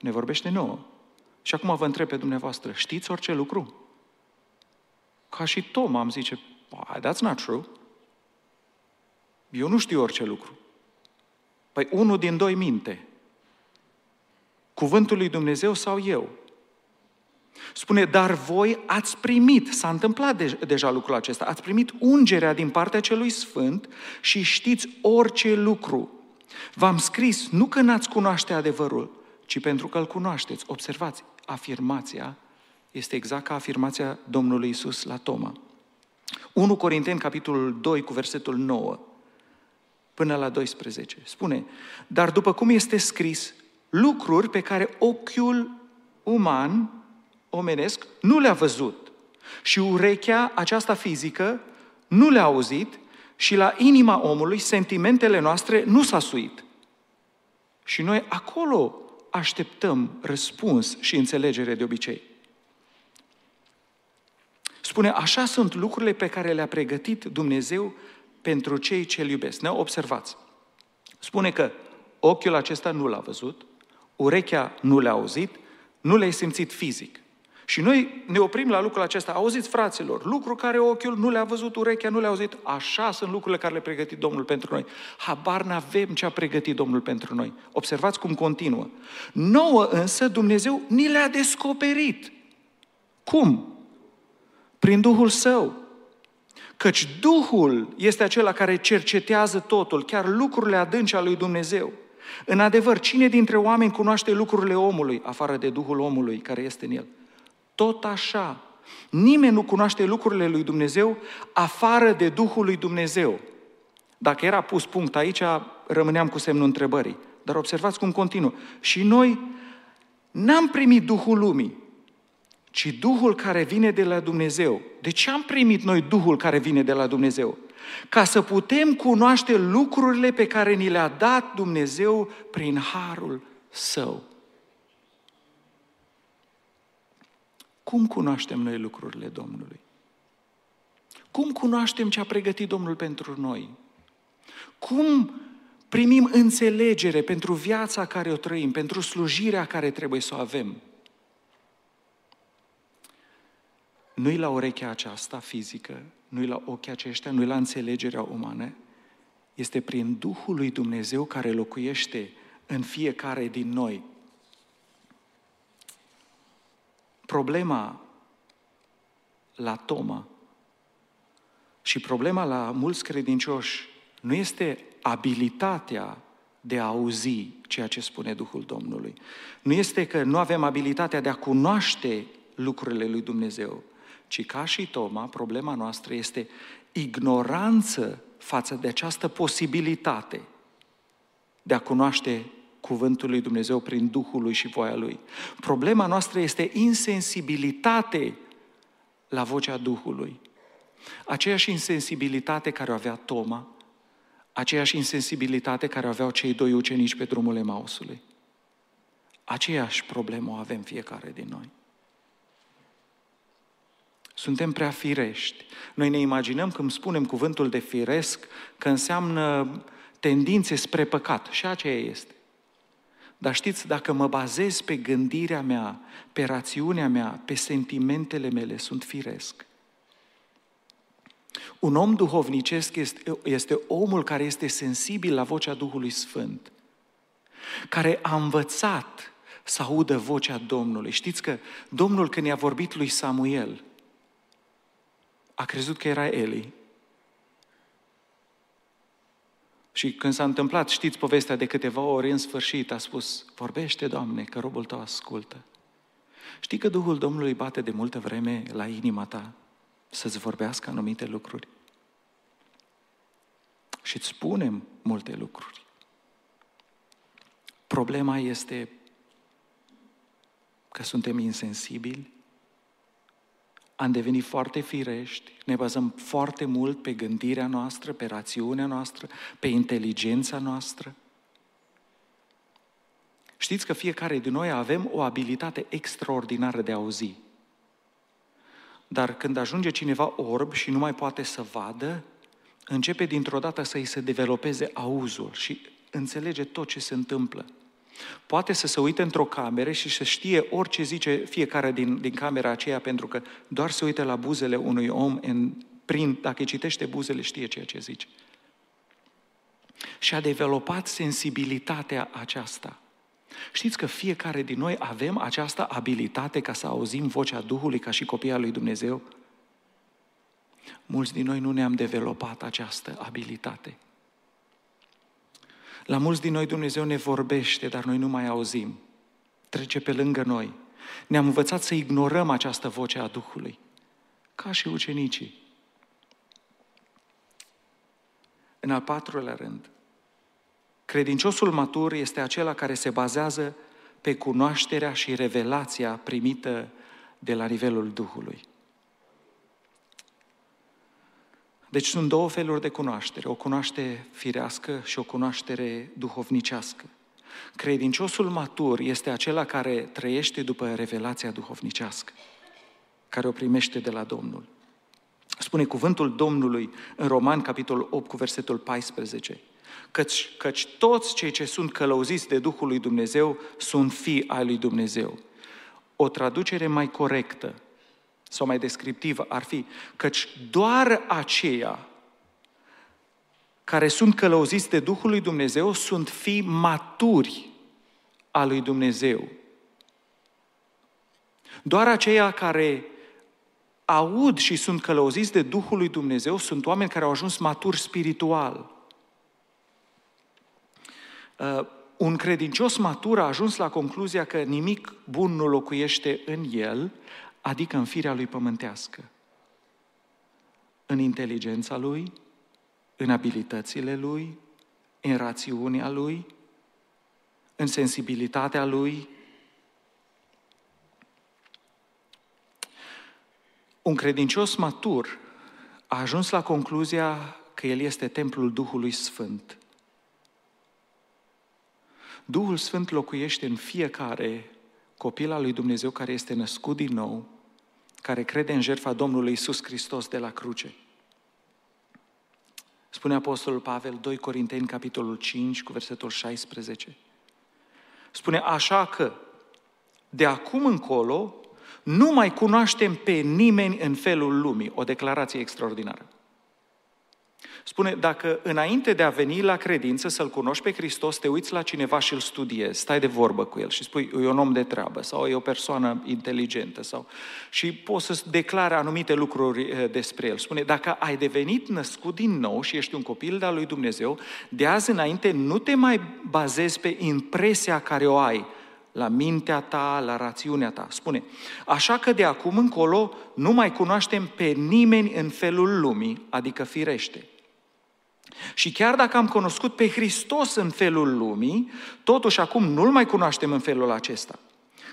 Ne vorbește nouă. Și acum vă întreb pe dumneavoastră, știți orice lucru? Ca și Tom am zice, that's not true. Eu nu știu orice lucru. Păi unul din doi minte. Cuvântul lui Dumnezeu sau eu? Spune, dar voi ați primit, s-a întâmplat de, deja lucrul acesta, ați primit ungerea din partea celui Sfânt și știți orice lucru. V-am scris nu că n-ați cunoaște adevărul, ci pentru că îl cunoașteți. Observați, afirmația este exact ca afirmația Domnului Isus la Toma. 1 Corinteni, capitolul 2, cu versetul 9 până la 12. Spune, dar după cum este scris, lucruri pe care ochiul uman, omenesc, nu le-a văzut și urechea aceasta fizică nu le-a auzit și la inima omului sentimentele noastre nu s-a suit. Și noi acolo așteptăm răspuns și înțelegere de obicei. Spune, așa sunt lucrurile pe care le-a pregătit Dumnezeu pentru cei ce îl iubesc. Ne observați. Spune că ochiul acesta nu l-a văzut, urechea nu le-a auzit, nu le-ai simțit fizic. Și noi ne oprim la lucrul acesta. Auziți, fraților, lucru care ochiul nu le-a văzut, urechea nu le-a auzit, așa sunt lucrurile care le-a pregătit Domnul pentru noi. Habar n-avem ce a pregătit Domnul pentru noi. Observați cum continuă. Nouă însă Dumnezeu ni le-a descoperit. Cum? Prin Duhul Său. Căci Duhul este acela care cercetează totul, chiar lucrurile adânci ale lui Dumnezeu. În adevăr, cine dintre oameni cunoaște lucrurile omului, afară de Duhul omului care este în el? Tot așa, nimeni nu cunoaște lucrurile lui Dumnezeu afară de Duhul lui Dumnezeu. Dacă era pus punct aici, rămâneam cu semnul întrebării. Dar observați cum continuă. Și noi n-am primit Duhul lumii, ci Duhul care vine de la Dumnezeu. De ce am primit noi Duhul care vine de la Dumnezeu? Ca să putem cunoaște lucrurile pe care ni le-a dat Dumnezeu prin harul său. Cum cunoaștem noi lucrurile Domnului? Cum cunoaștem ce a pregătit Domnul pentru noi? Cum primim înțelegere pentru viața care o trăim, pentru slujirea care trebuie să o avem? nu-i la urechea aceasta fizică, nu-i la ochii aceștia, nu-i la înțelegerea umană, este prin Duhul lui Dumnezeu care locuiește în fiecare din noi. Problema la Toma și problema la mulți credincioși nu este abilitatea de a auzi ceea ce spune Duhul Domnului. Nu este că nu avem abilitatea de a cunoaște lucrurile lui Dumnezeu, ci ca și Toma, problema noastră este ignoranță față de această posibilitate de a cunoaște cuvântul lui Dumnezeu prin Duhul lui și voia lui. Problema noastră este insensibilitate la vocea Duhului. Aceeași insensibilitate care o avea Toma, aceeași insensibilitate care o aveau cei doi ucenici pe drumul Emausului. Aceeași problemă o avem fiecare din noi. Suntem prea firești. Noi ne imaginăm când spunem cuvântul de firesc că înseamnă tendințe spre păcat. Și aceea este. Dar știți, dacă mă bazez pe gândirea mea, pe rațiunea mea, pe sentimentele mele, sunt firesc. Un om duhovnicesc este, este omul care este sensibil la vocea Duhului Sfânt, care a învățat să audă vocea Domnului. Știți că Domnul când i-a vorbit lui Samuel, a crezut că era Eli. Și când s-a întâmplat, știți povestea de câteva ori, în sfârșit a spus, vorbește, Doamne, că robul tău ascultă. Știi că Duhul Domnului bate de multă vreme la inima ta să-ți vorbească anumite lucruri? Și îți spunem multe lucruri. Problema este că suntem insensibili am devenit foarte firești, ne bazăm foarte mult pe gândirea noastră, pe rațiunea noastră, pe inteligența noastră. Știți că fiecare din noi avem o abilitate extraordinară de a auzi. Dar când ajunge cineva orb și nu mai poate să vadă, începe dintr-o dată să-i se developeze auzul și înțelege tot ce se întâmplă. Poate să se uite într-o cameră și să știe orice zice fiecare din, din camera aceea, pentru că doar se uită la buzele unui om, în, prin, dacă citește buzele, știe ceea ce zice. și a dezvoltat sensibilitatea aceasta. Știți că fiecare din noi avem această abilitate ca să auzim vocea Duhului ca și copia lui Dumnezeu? Mulți din noi nu ne-am dezvoltat această abilitate. La mulți din noi Dumnezeu ne vorbește, dar noi nu mai auzim. Trece pe lângă noi. Ne-am învățat să ignorăm această voce a Duhului, ca și ucenicii. În al patrulea rând, credinciosul matur este acela care se bazează pe cunoașterea și revelația primită de la nivelul Duhului. Deci sunt două feluri de cunoaștere, o cunoaștere firească și o cunoaștere duhovnicească. Credinciosul matur este acela care trăiește după revelația duhovnicească, care o primește de la Domnul. Spune cuvântul Domnului în Roman, capitolul 8, cu versetul 14. Căci, căci toți cei ce sunt călăuziți de Duhul lui Dumnezeu sunt fii ai lui Dumnezeu. O traducere mai corectă sau mai descriptivă ar fi căci doar aceia care sunt călăuziți de Duhul lui Dumnezeu sunt fii maturi a lui Dumnezeu. Doar aceia care aud și sunt călăuziți de Duhul lui Dumnezeu sunt oameni care au ajuns maturi spiritual. Uh, un credincios matur a ajuns la concluzia că nimic bun nu locuiește în el, adică în firea lui pământească. În inteligența lui, în abilitățile lui, în rațiunea lui, în sensibilitatea lui. Un credincios matur a ajuns la concluzia că el este templul Duhului Sfânt. Duhul Sfânt locuiește în fiecare copil al lui Dumnezeu care este născut din nou, care crede în jertfa Domnului Isus Hristos de la cruce. Spune Apostolul Pavel, 2 Corinteni, capitolul 5, cu versetul 16. Spune așa că, de acum încolo, nu mai cunoaștem pe nimeni în felul lumii. O declarație extraordinară. Spune, dacă înainte de a veni la credință să-L cunoști pe Hristos, te uiți la cineva și îl studiezi, stai de vorbă cu el și spui, e un om de treabă sau e o persoană inteligentă sau... și poți să declare anumite lucruri eh, despre el. Spune, dacă ai devenit născut din nou și ești un copil de-al lui Dumnezeu, de azi înainte nu te mai bazezi pe impresia care o ai, la mintea ta, la rațiunea ta. Spune, așa că de acum încolo nu mai cunoaștem pe nimeni în felul lumii, adică firește. Și chiar dacă am cunoscut pe Hristos în felul lumii, totuși acum nu-L mai cunoaștem în felul acesta.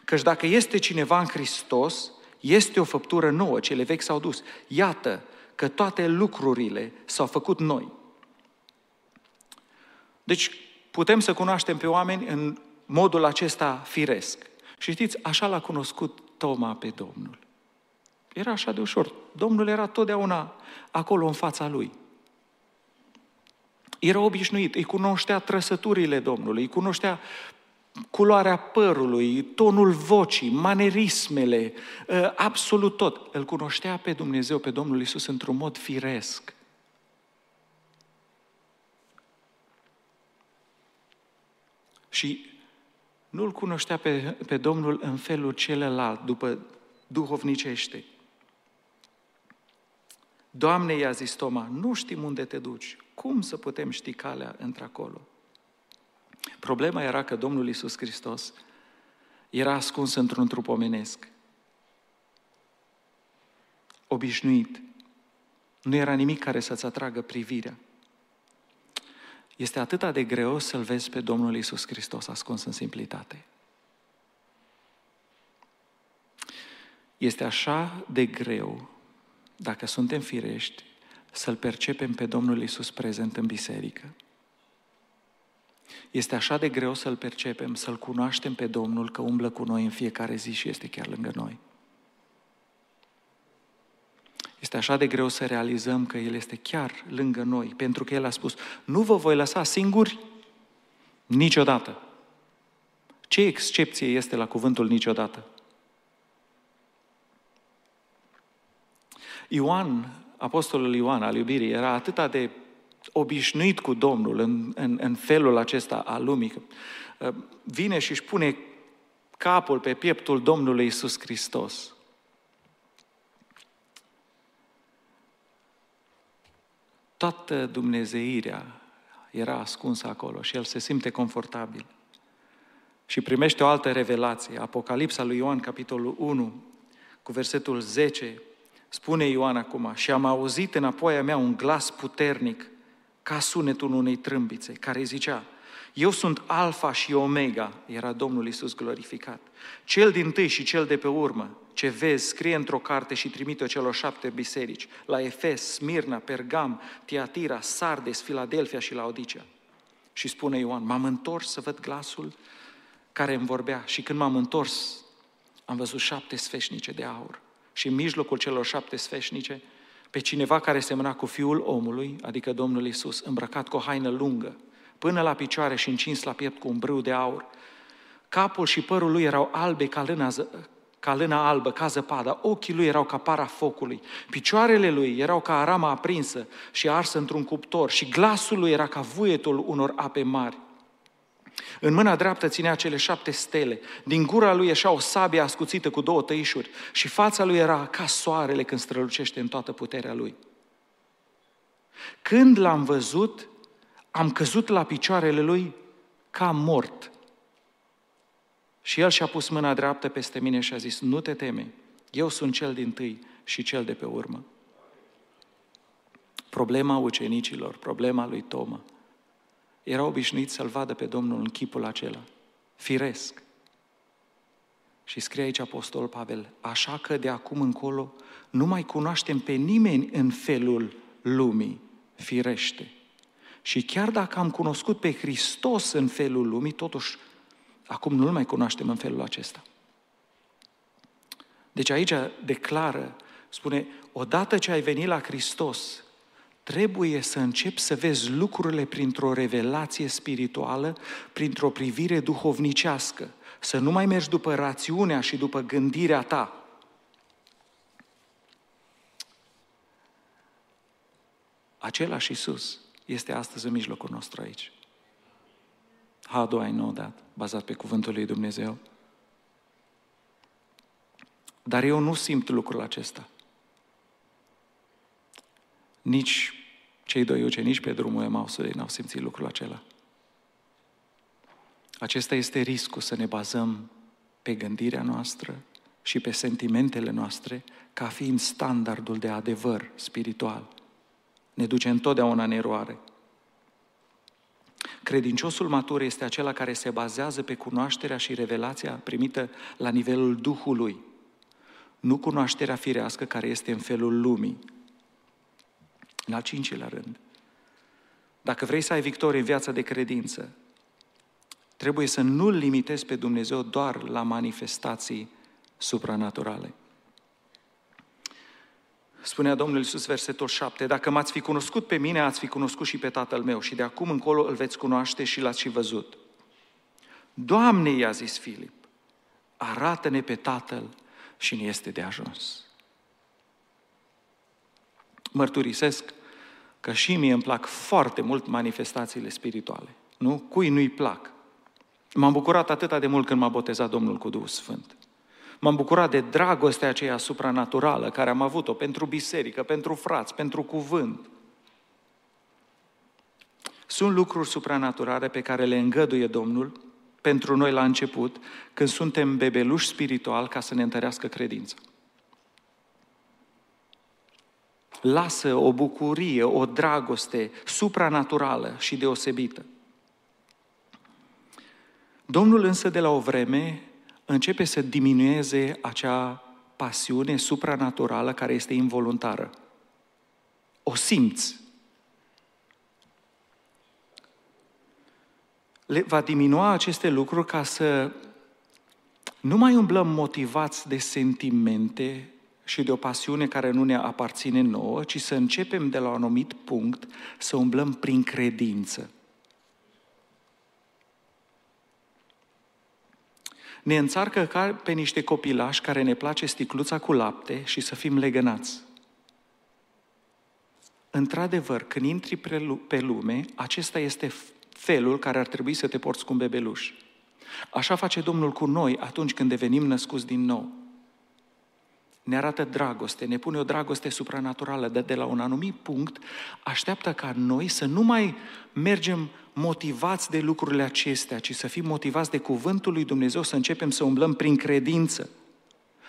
Căci dacă este cineva în Hristos, este o făptură nouă, cele vechi s-au dus. Iată că toate lucrurile s-au făcut noi. Deci putem să cunoaștem pe oameni în modul acesta firesc. Și știți, așa l-a cunoscut Toma pe Domnul. Era așa de ușor. Domnul era totdeauna acolo în fața lui. Era obișnuit, îi cunoștea trăsăturile Domnului, îi cunoștea culoarea părului, tonul vocii, manerismele, ă, absolut tot. Îl cunoștea pe Dumnezeu, pe Domnul Isus, într-un mod firesc. Și nu-L cunoștea pe, pe Domnul în felul celălalt, după duhovnicește. Doamne, i-a zis Toma, nu știm unde te duci. Cum să putem ști calea într-acolo? Problema era că Domnul Isus Hristos era ascuns într-un trup omenesc. Obișnuit. Nu era nimic care să-ți atragă privirea. Este atât de greu să-L vezi pe Domnul Isus Hristos ascuns în simplitate. Este așa de greu, dacă suntem firești, să-L percepem pe Domnul Isus prezent în biserică. Este așa de greu să-L percepem, să-L cunoaștem pe Domnul că umblă cu noi în fiecare zi și este chiar lângă noi. Este așa de greu să realizăm că El este chiar lângă noi, pentru că El a spus, nu vă voi lăsa singuri niciodată. Ce excepție este la cuvântul niciodată? Ioan, apostolul Ioan al iubirii, era atât de obișnuit cu Domnul în, în, în felul acesta al lumii, uh, vine și își pune capul pe pieptul Domnului Isus Hristos. Toată Dumnezeirea era ascunsă acolo și el se simte confortabil. Și primește o altă revelație. Apocalipsa lui Ioan, capitolul 1, cu versetul 10, spune Ioan acum, și am auzit înapoi a mea un glas puternic, ca sunetul unei trâmbițe, care zicea, eu sunt Alfa și Omega, era Domnul Isus glorificat. Cel din tâi și cel de pe urmă, ce vezi, scrie într-o carte și trimite-o celor șapte biserici, la Efes, Smirna, Pergam, Tiatira, Sardes, Filadelfia și la Odicea. Și spune Ioan, m-am întors să văd glasul care îmi vorbea și când m-am întors, am văzut șapte sfeșnice de aur. Și în mijlocul celor șapte sfeșnice, pe cineva care semăna cu Fiul omului, adică Domnul Isus, îmbrăcat cu o haină lungă, până la picioare și încins la piept cu un brâu de aur. Capul și părul lui erau albe ca lâna, ca lâna albă, ca zăpada, ochii lui erau ca para focului, picioarele lui erau ca arama aprinsă și arsă într-un cuptor și glasul lui era ca vuietul unor ape mari. În mâna dreaptă ținea cele șapte stele, din gura lui ieșea o sabie ascuțită cu două tăișuri și fața lui era ca soarele când strălucește în toată puterea lui. Când l-am văzut, am căzut la picioarele lui ca mort. Și el și-a pus mâna dreaptă peste mine și a zis, nu te teme, eu sunt cel din tâi și cel de pe urmă. Problema ucenicilor, problema lui Toma, era obișnuit să-L vadă pe Domnul în chipul acela, firesc. Și scrie aici Apostol Pavel, așa că de acum încolo nu mai cunoaștem pe nimeni în felul lumii, firește. Și chiar dacă am cunoscut pe Hristos în felul lumii, totuși acum nu-L mai cunoaștem în felul acesta. Deci aici declară, spune, odată ce ai venit la Hristos, trebuie să începi să vezi lucrurile printr-o revelație spirituală, printr-o privire duhovnicească. Să nu mai mergi după rațiunea și după gândirea ta. Același Isus este astăzi în mijlocul nostru aici. How do I know that? Bazat pe cuvântul lui Dumnezeu. Dar eu nu simt lucrul acesta. Nici cei doi ucenici pe drumul Emausului n-au simțit lucrul acela. Acesta este riscul să ne bazăm pe gândirea noastră și pe sentimentele noastre ca fiind standardul de adevăr spiritual. Ne duce întotdeauna în eroare. Credinciosul matur este acela care se bazează pe cunoașterea și revelația primită la nivelul Duhului, nu cunoașterea firească care este în felul lumii, în al cincilea rând, dacă vrei să ai victorie în viața de credință, trebuie să nu-L limitezi pe Dumnezeu doar la manifestații supranaturale. Spunea Domnul Iisus, versetul 7, dacă m-ați fi cunoscut pe mine, ați fi cunoscut și pe Tatăl meu și de acum încolo îl veți cunoaște și l-ați și văzut. Doamne, i-a zis Filip, arată-ne pe Tatăl și ne este de ajuns. Mărturisesc că și mie îmi plac foarte mult manifestațiile spirituale. Nu? Cui nu-i plac? M-am bucurat atât de mult când m-a botezat Domnul cu Duhul Sfânt. M-am bucurat de dragostea aceea supranaturală care am avut-o pentru biserică, pentru frați, pentru cuvânt. Sunt lucruri supranaturale pe care le îngăduie Domnul pentru noi la început, când suntem bebeluși spiritual ca să ne întărească credința. lasă o bucurie, o dragoste supranaturală și deosebită. Domnul însă de la o vreme începe să diminueze acea pasiune supranaturală care este involuntară. O simți. Le va diminua aceste lucruri ca să nu mai umblăm motivați de sentimente și de o pasiune care nu ne aparține nouă, ci să începem de la un anumit punct să umblăm prin credință. Ne înțarcă ca pe niște copilași care ne place sticluța cu lapte și să fim legănați. într-adevăr, când intri pe lume, acesta este felul care ar trebui să te porți cu un bebeluș. Așa face Domnul cu noi atunci când devenim născuți din nou. Ne arată dragoste, ne pune o dragoste supranaturală, dar de la un anumit punct așteaptă ca noi să nu mai mergem motivați de lucrurile acestea, ci să fim motivați de cuvântul lui Dumnezeu, să începem să umblăm prin credință.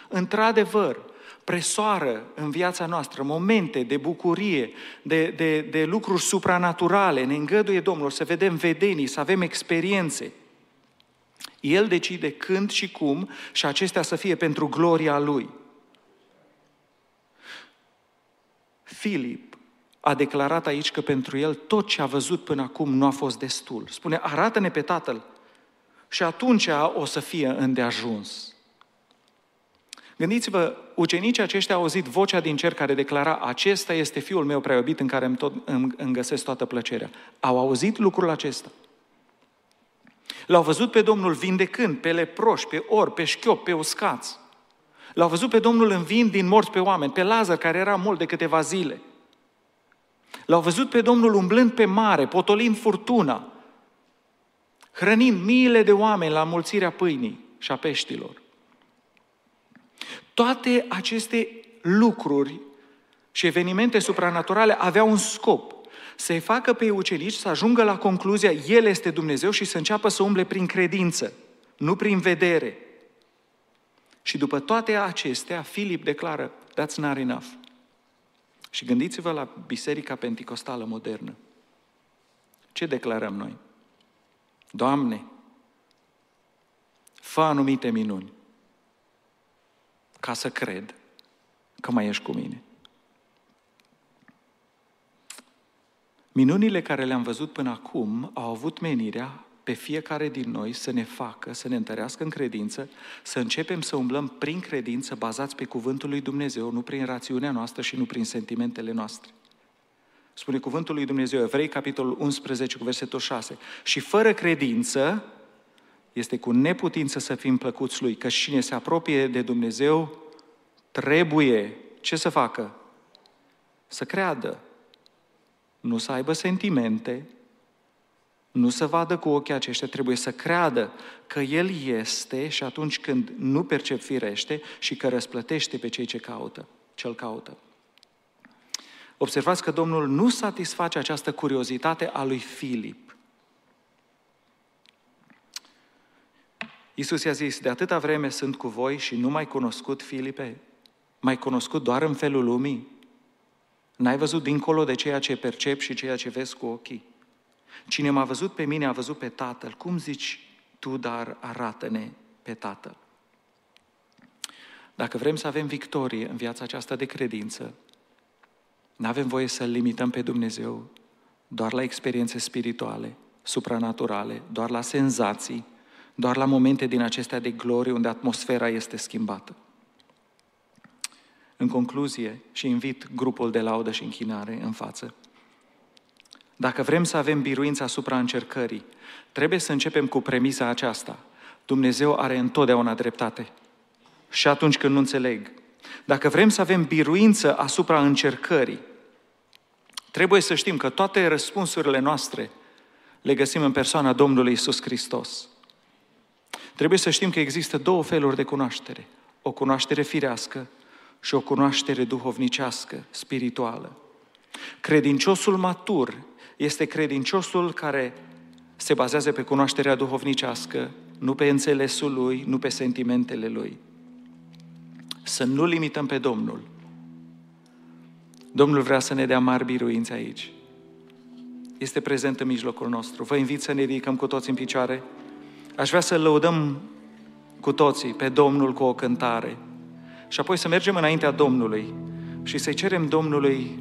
Într-adevăr, presoară în viața noastră momente de bucurie, de, de, de lucruri supranaturale, ne îngăduie Domnul să vedem vedenii, să avem experiențe. El decide când și cum și acestea să fie pentru gloria Lui. Filip a declarat aici că pentru el tot ce a văzut până acum nu a fost destul. Spune, arată-ne pe Tatăl și atunci o să fie îndeajuns. Gândiți-vă, ucenicii aceștia au auzit vocea din cer care declara, acesta este Fiul meu prea iubit în care îmi, tot, îmi, îmi găsesc toată plăcerea. Au auzit lucrul acesta. L-au văzut pe Domnul vindecând pe leproși, pe ori, pe șchiop, pe uscați. L-au văzut pe Domnul învind din morți pe oameni, pe Lazar, care era mult de câteva zile. L-au văzut pe Domnul umblând pe mare, potolind furtuna, hrănind miile de oameni la mulțirea pâinii și a peștilor. Toate aceste lucruri și evenimente supranaturale aveau un scop. Să-i facă pe ucenici să ajungă la concluzia El este Dumnezeu și să înceapă să umble prin credință, nu prin vedere. Și după toate acestea, Filip declară, that's not enough. Și gândiți-vă la Biserica Pentecostală modernă. Ce declarăm noi? Doamne, fă anumite minuni ca să cred că mai ești cu mine. Minunile care le-am văzut până acum au avut menirea pe fiecare din noi să ne facă, să ne întărească în credință, să începem să umblăm prin credință bazați pe cuvântul lui Dumnezeu, nu prin rațiunea noastră și nu prin sentimentele noastre. Spune cuvântul lui Dumnezeu, Evrei, capitolul 11, cu versetul 6. Și fără credință este cu neputință să fim plăcuți lui, că cine se apropie de Dumnezeu trebuie ce să facă? Să creadă. Nu să aibă sentimente, nu să vadă cu ochii aceștia, trebuie să creadă că El este și atunci când nu percep firește și că răsplătește pe cei ce caută, ce-L caută. Observați că Domnul nu satisface această curiozitate a lui Filip. Iisus i-a zis, de atâta vreme sunt cu voi și nu mai cunoscut, Filipe? Mai cunoscut doar în felul lumii? N-ai văzut dincolo de ceea ce percep și ceea ce vezi cu ochii? Cine m-a văzut pe mine a văzut pe Tatăl. Cum zici tu, dar arată-ne pe Tatăl? Dacă vrem să avem victorie în viața aceasta de credință, nu avem voie să-L limităm pe Dumnezeu doar la experiențe spirituale, supranaturale, doar la senzații, doar la momente din acestea de glorie unde atmosfera este schimbată. În concluzie, și invit grupul de laudă și închinare în față, dacă vrem să avem biruința asupra încercării, trebuie să începem cu premisa aceasta. Dumnezeu are întotdeauna dreptate. Și atunci când nu înțeleg. Dacă vrem să avem biruință asupra încercării, trebuie să știm că toate răspunsurile noastre le găsim în persoana Domnului Isus Hristos. Trebuie să știm că există două feluri de cunoaștere. O cunoaștere firească și o cunoaștere duhovnicească, spirituală. Credinciosul matur este credinciosul care se bazează pe cunoașterea duhovnicească, nu pe înțelesul lui, nu pe sentimentele lui. Să nu limităm pe Domnul. Domnul vrea să ne dea mari biruințe aici. Este prezent în mijlocul nostru. Vă invit să ne ridicăm cu toți în picioare. Aș vrea să lăudăm cu toții pe Domnul cu o cântare și apoi să mergem înaintea Domnului și să-i cerem Domnului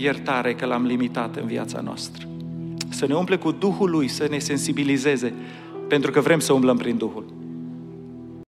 iertare că l-am limitat în viața noastră. Să ne umple cu Duhul Lui, să ne sensibilizeze, pentru că vrem să umblăm prin Duhul.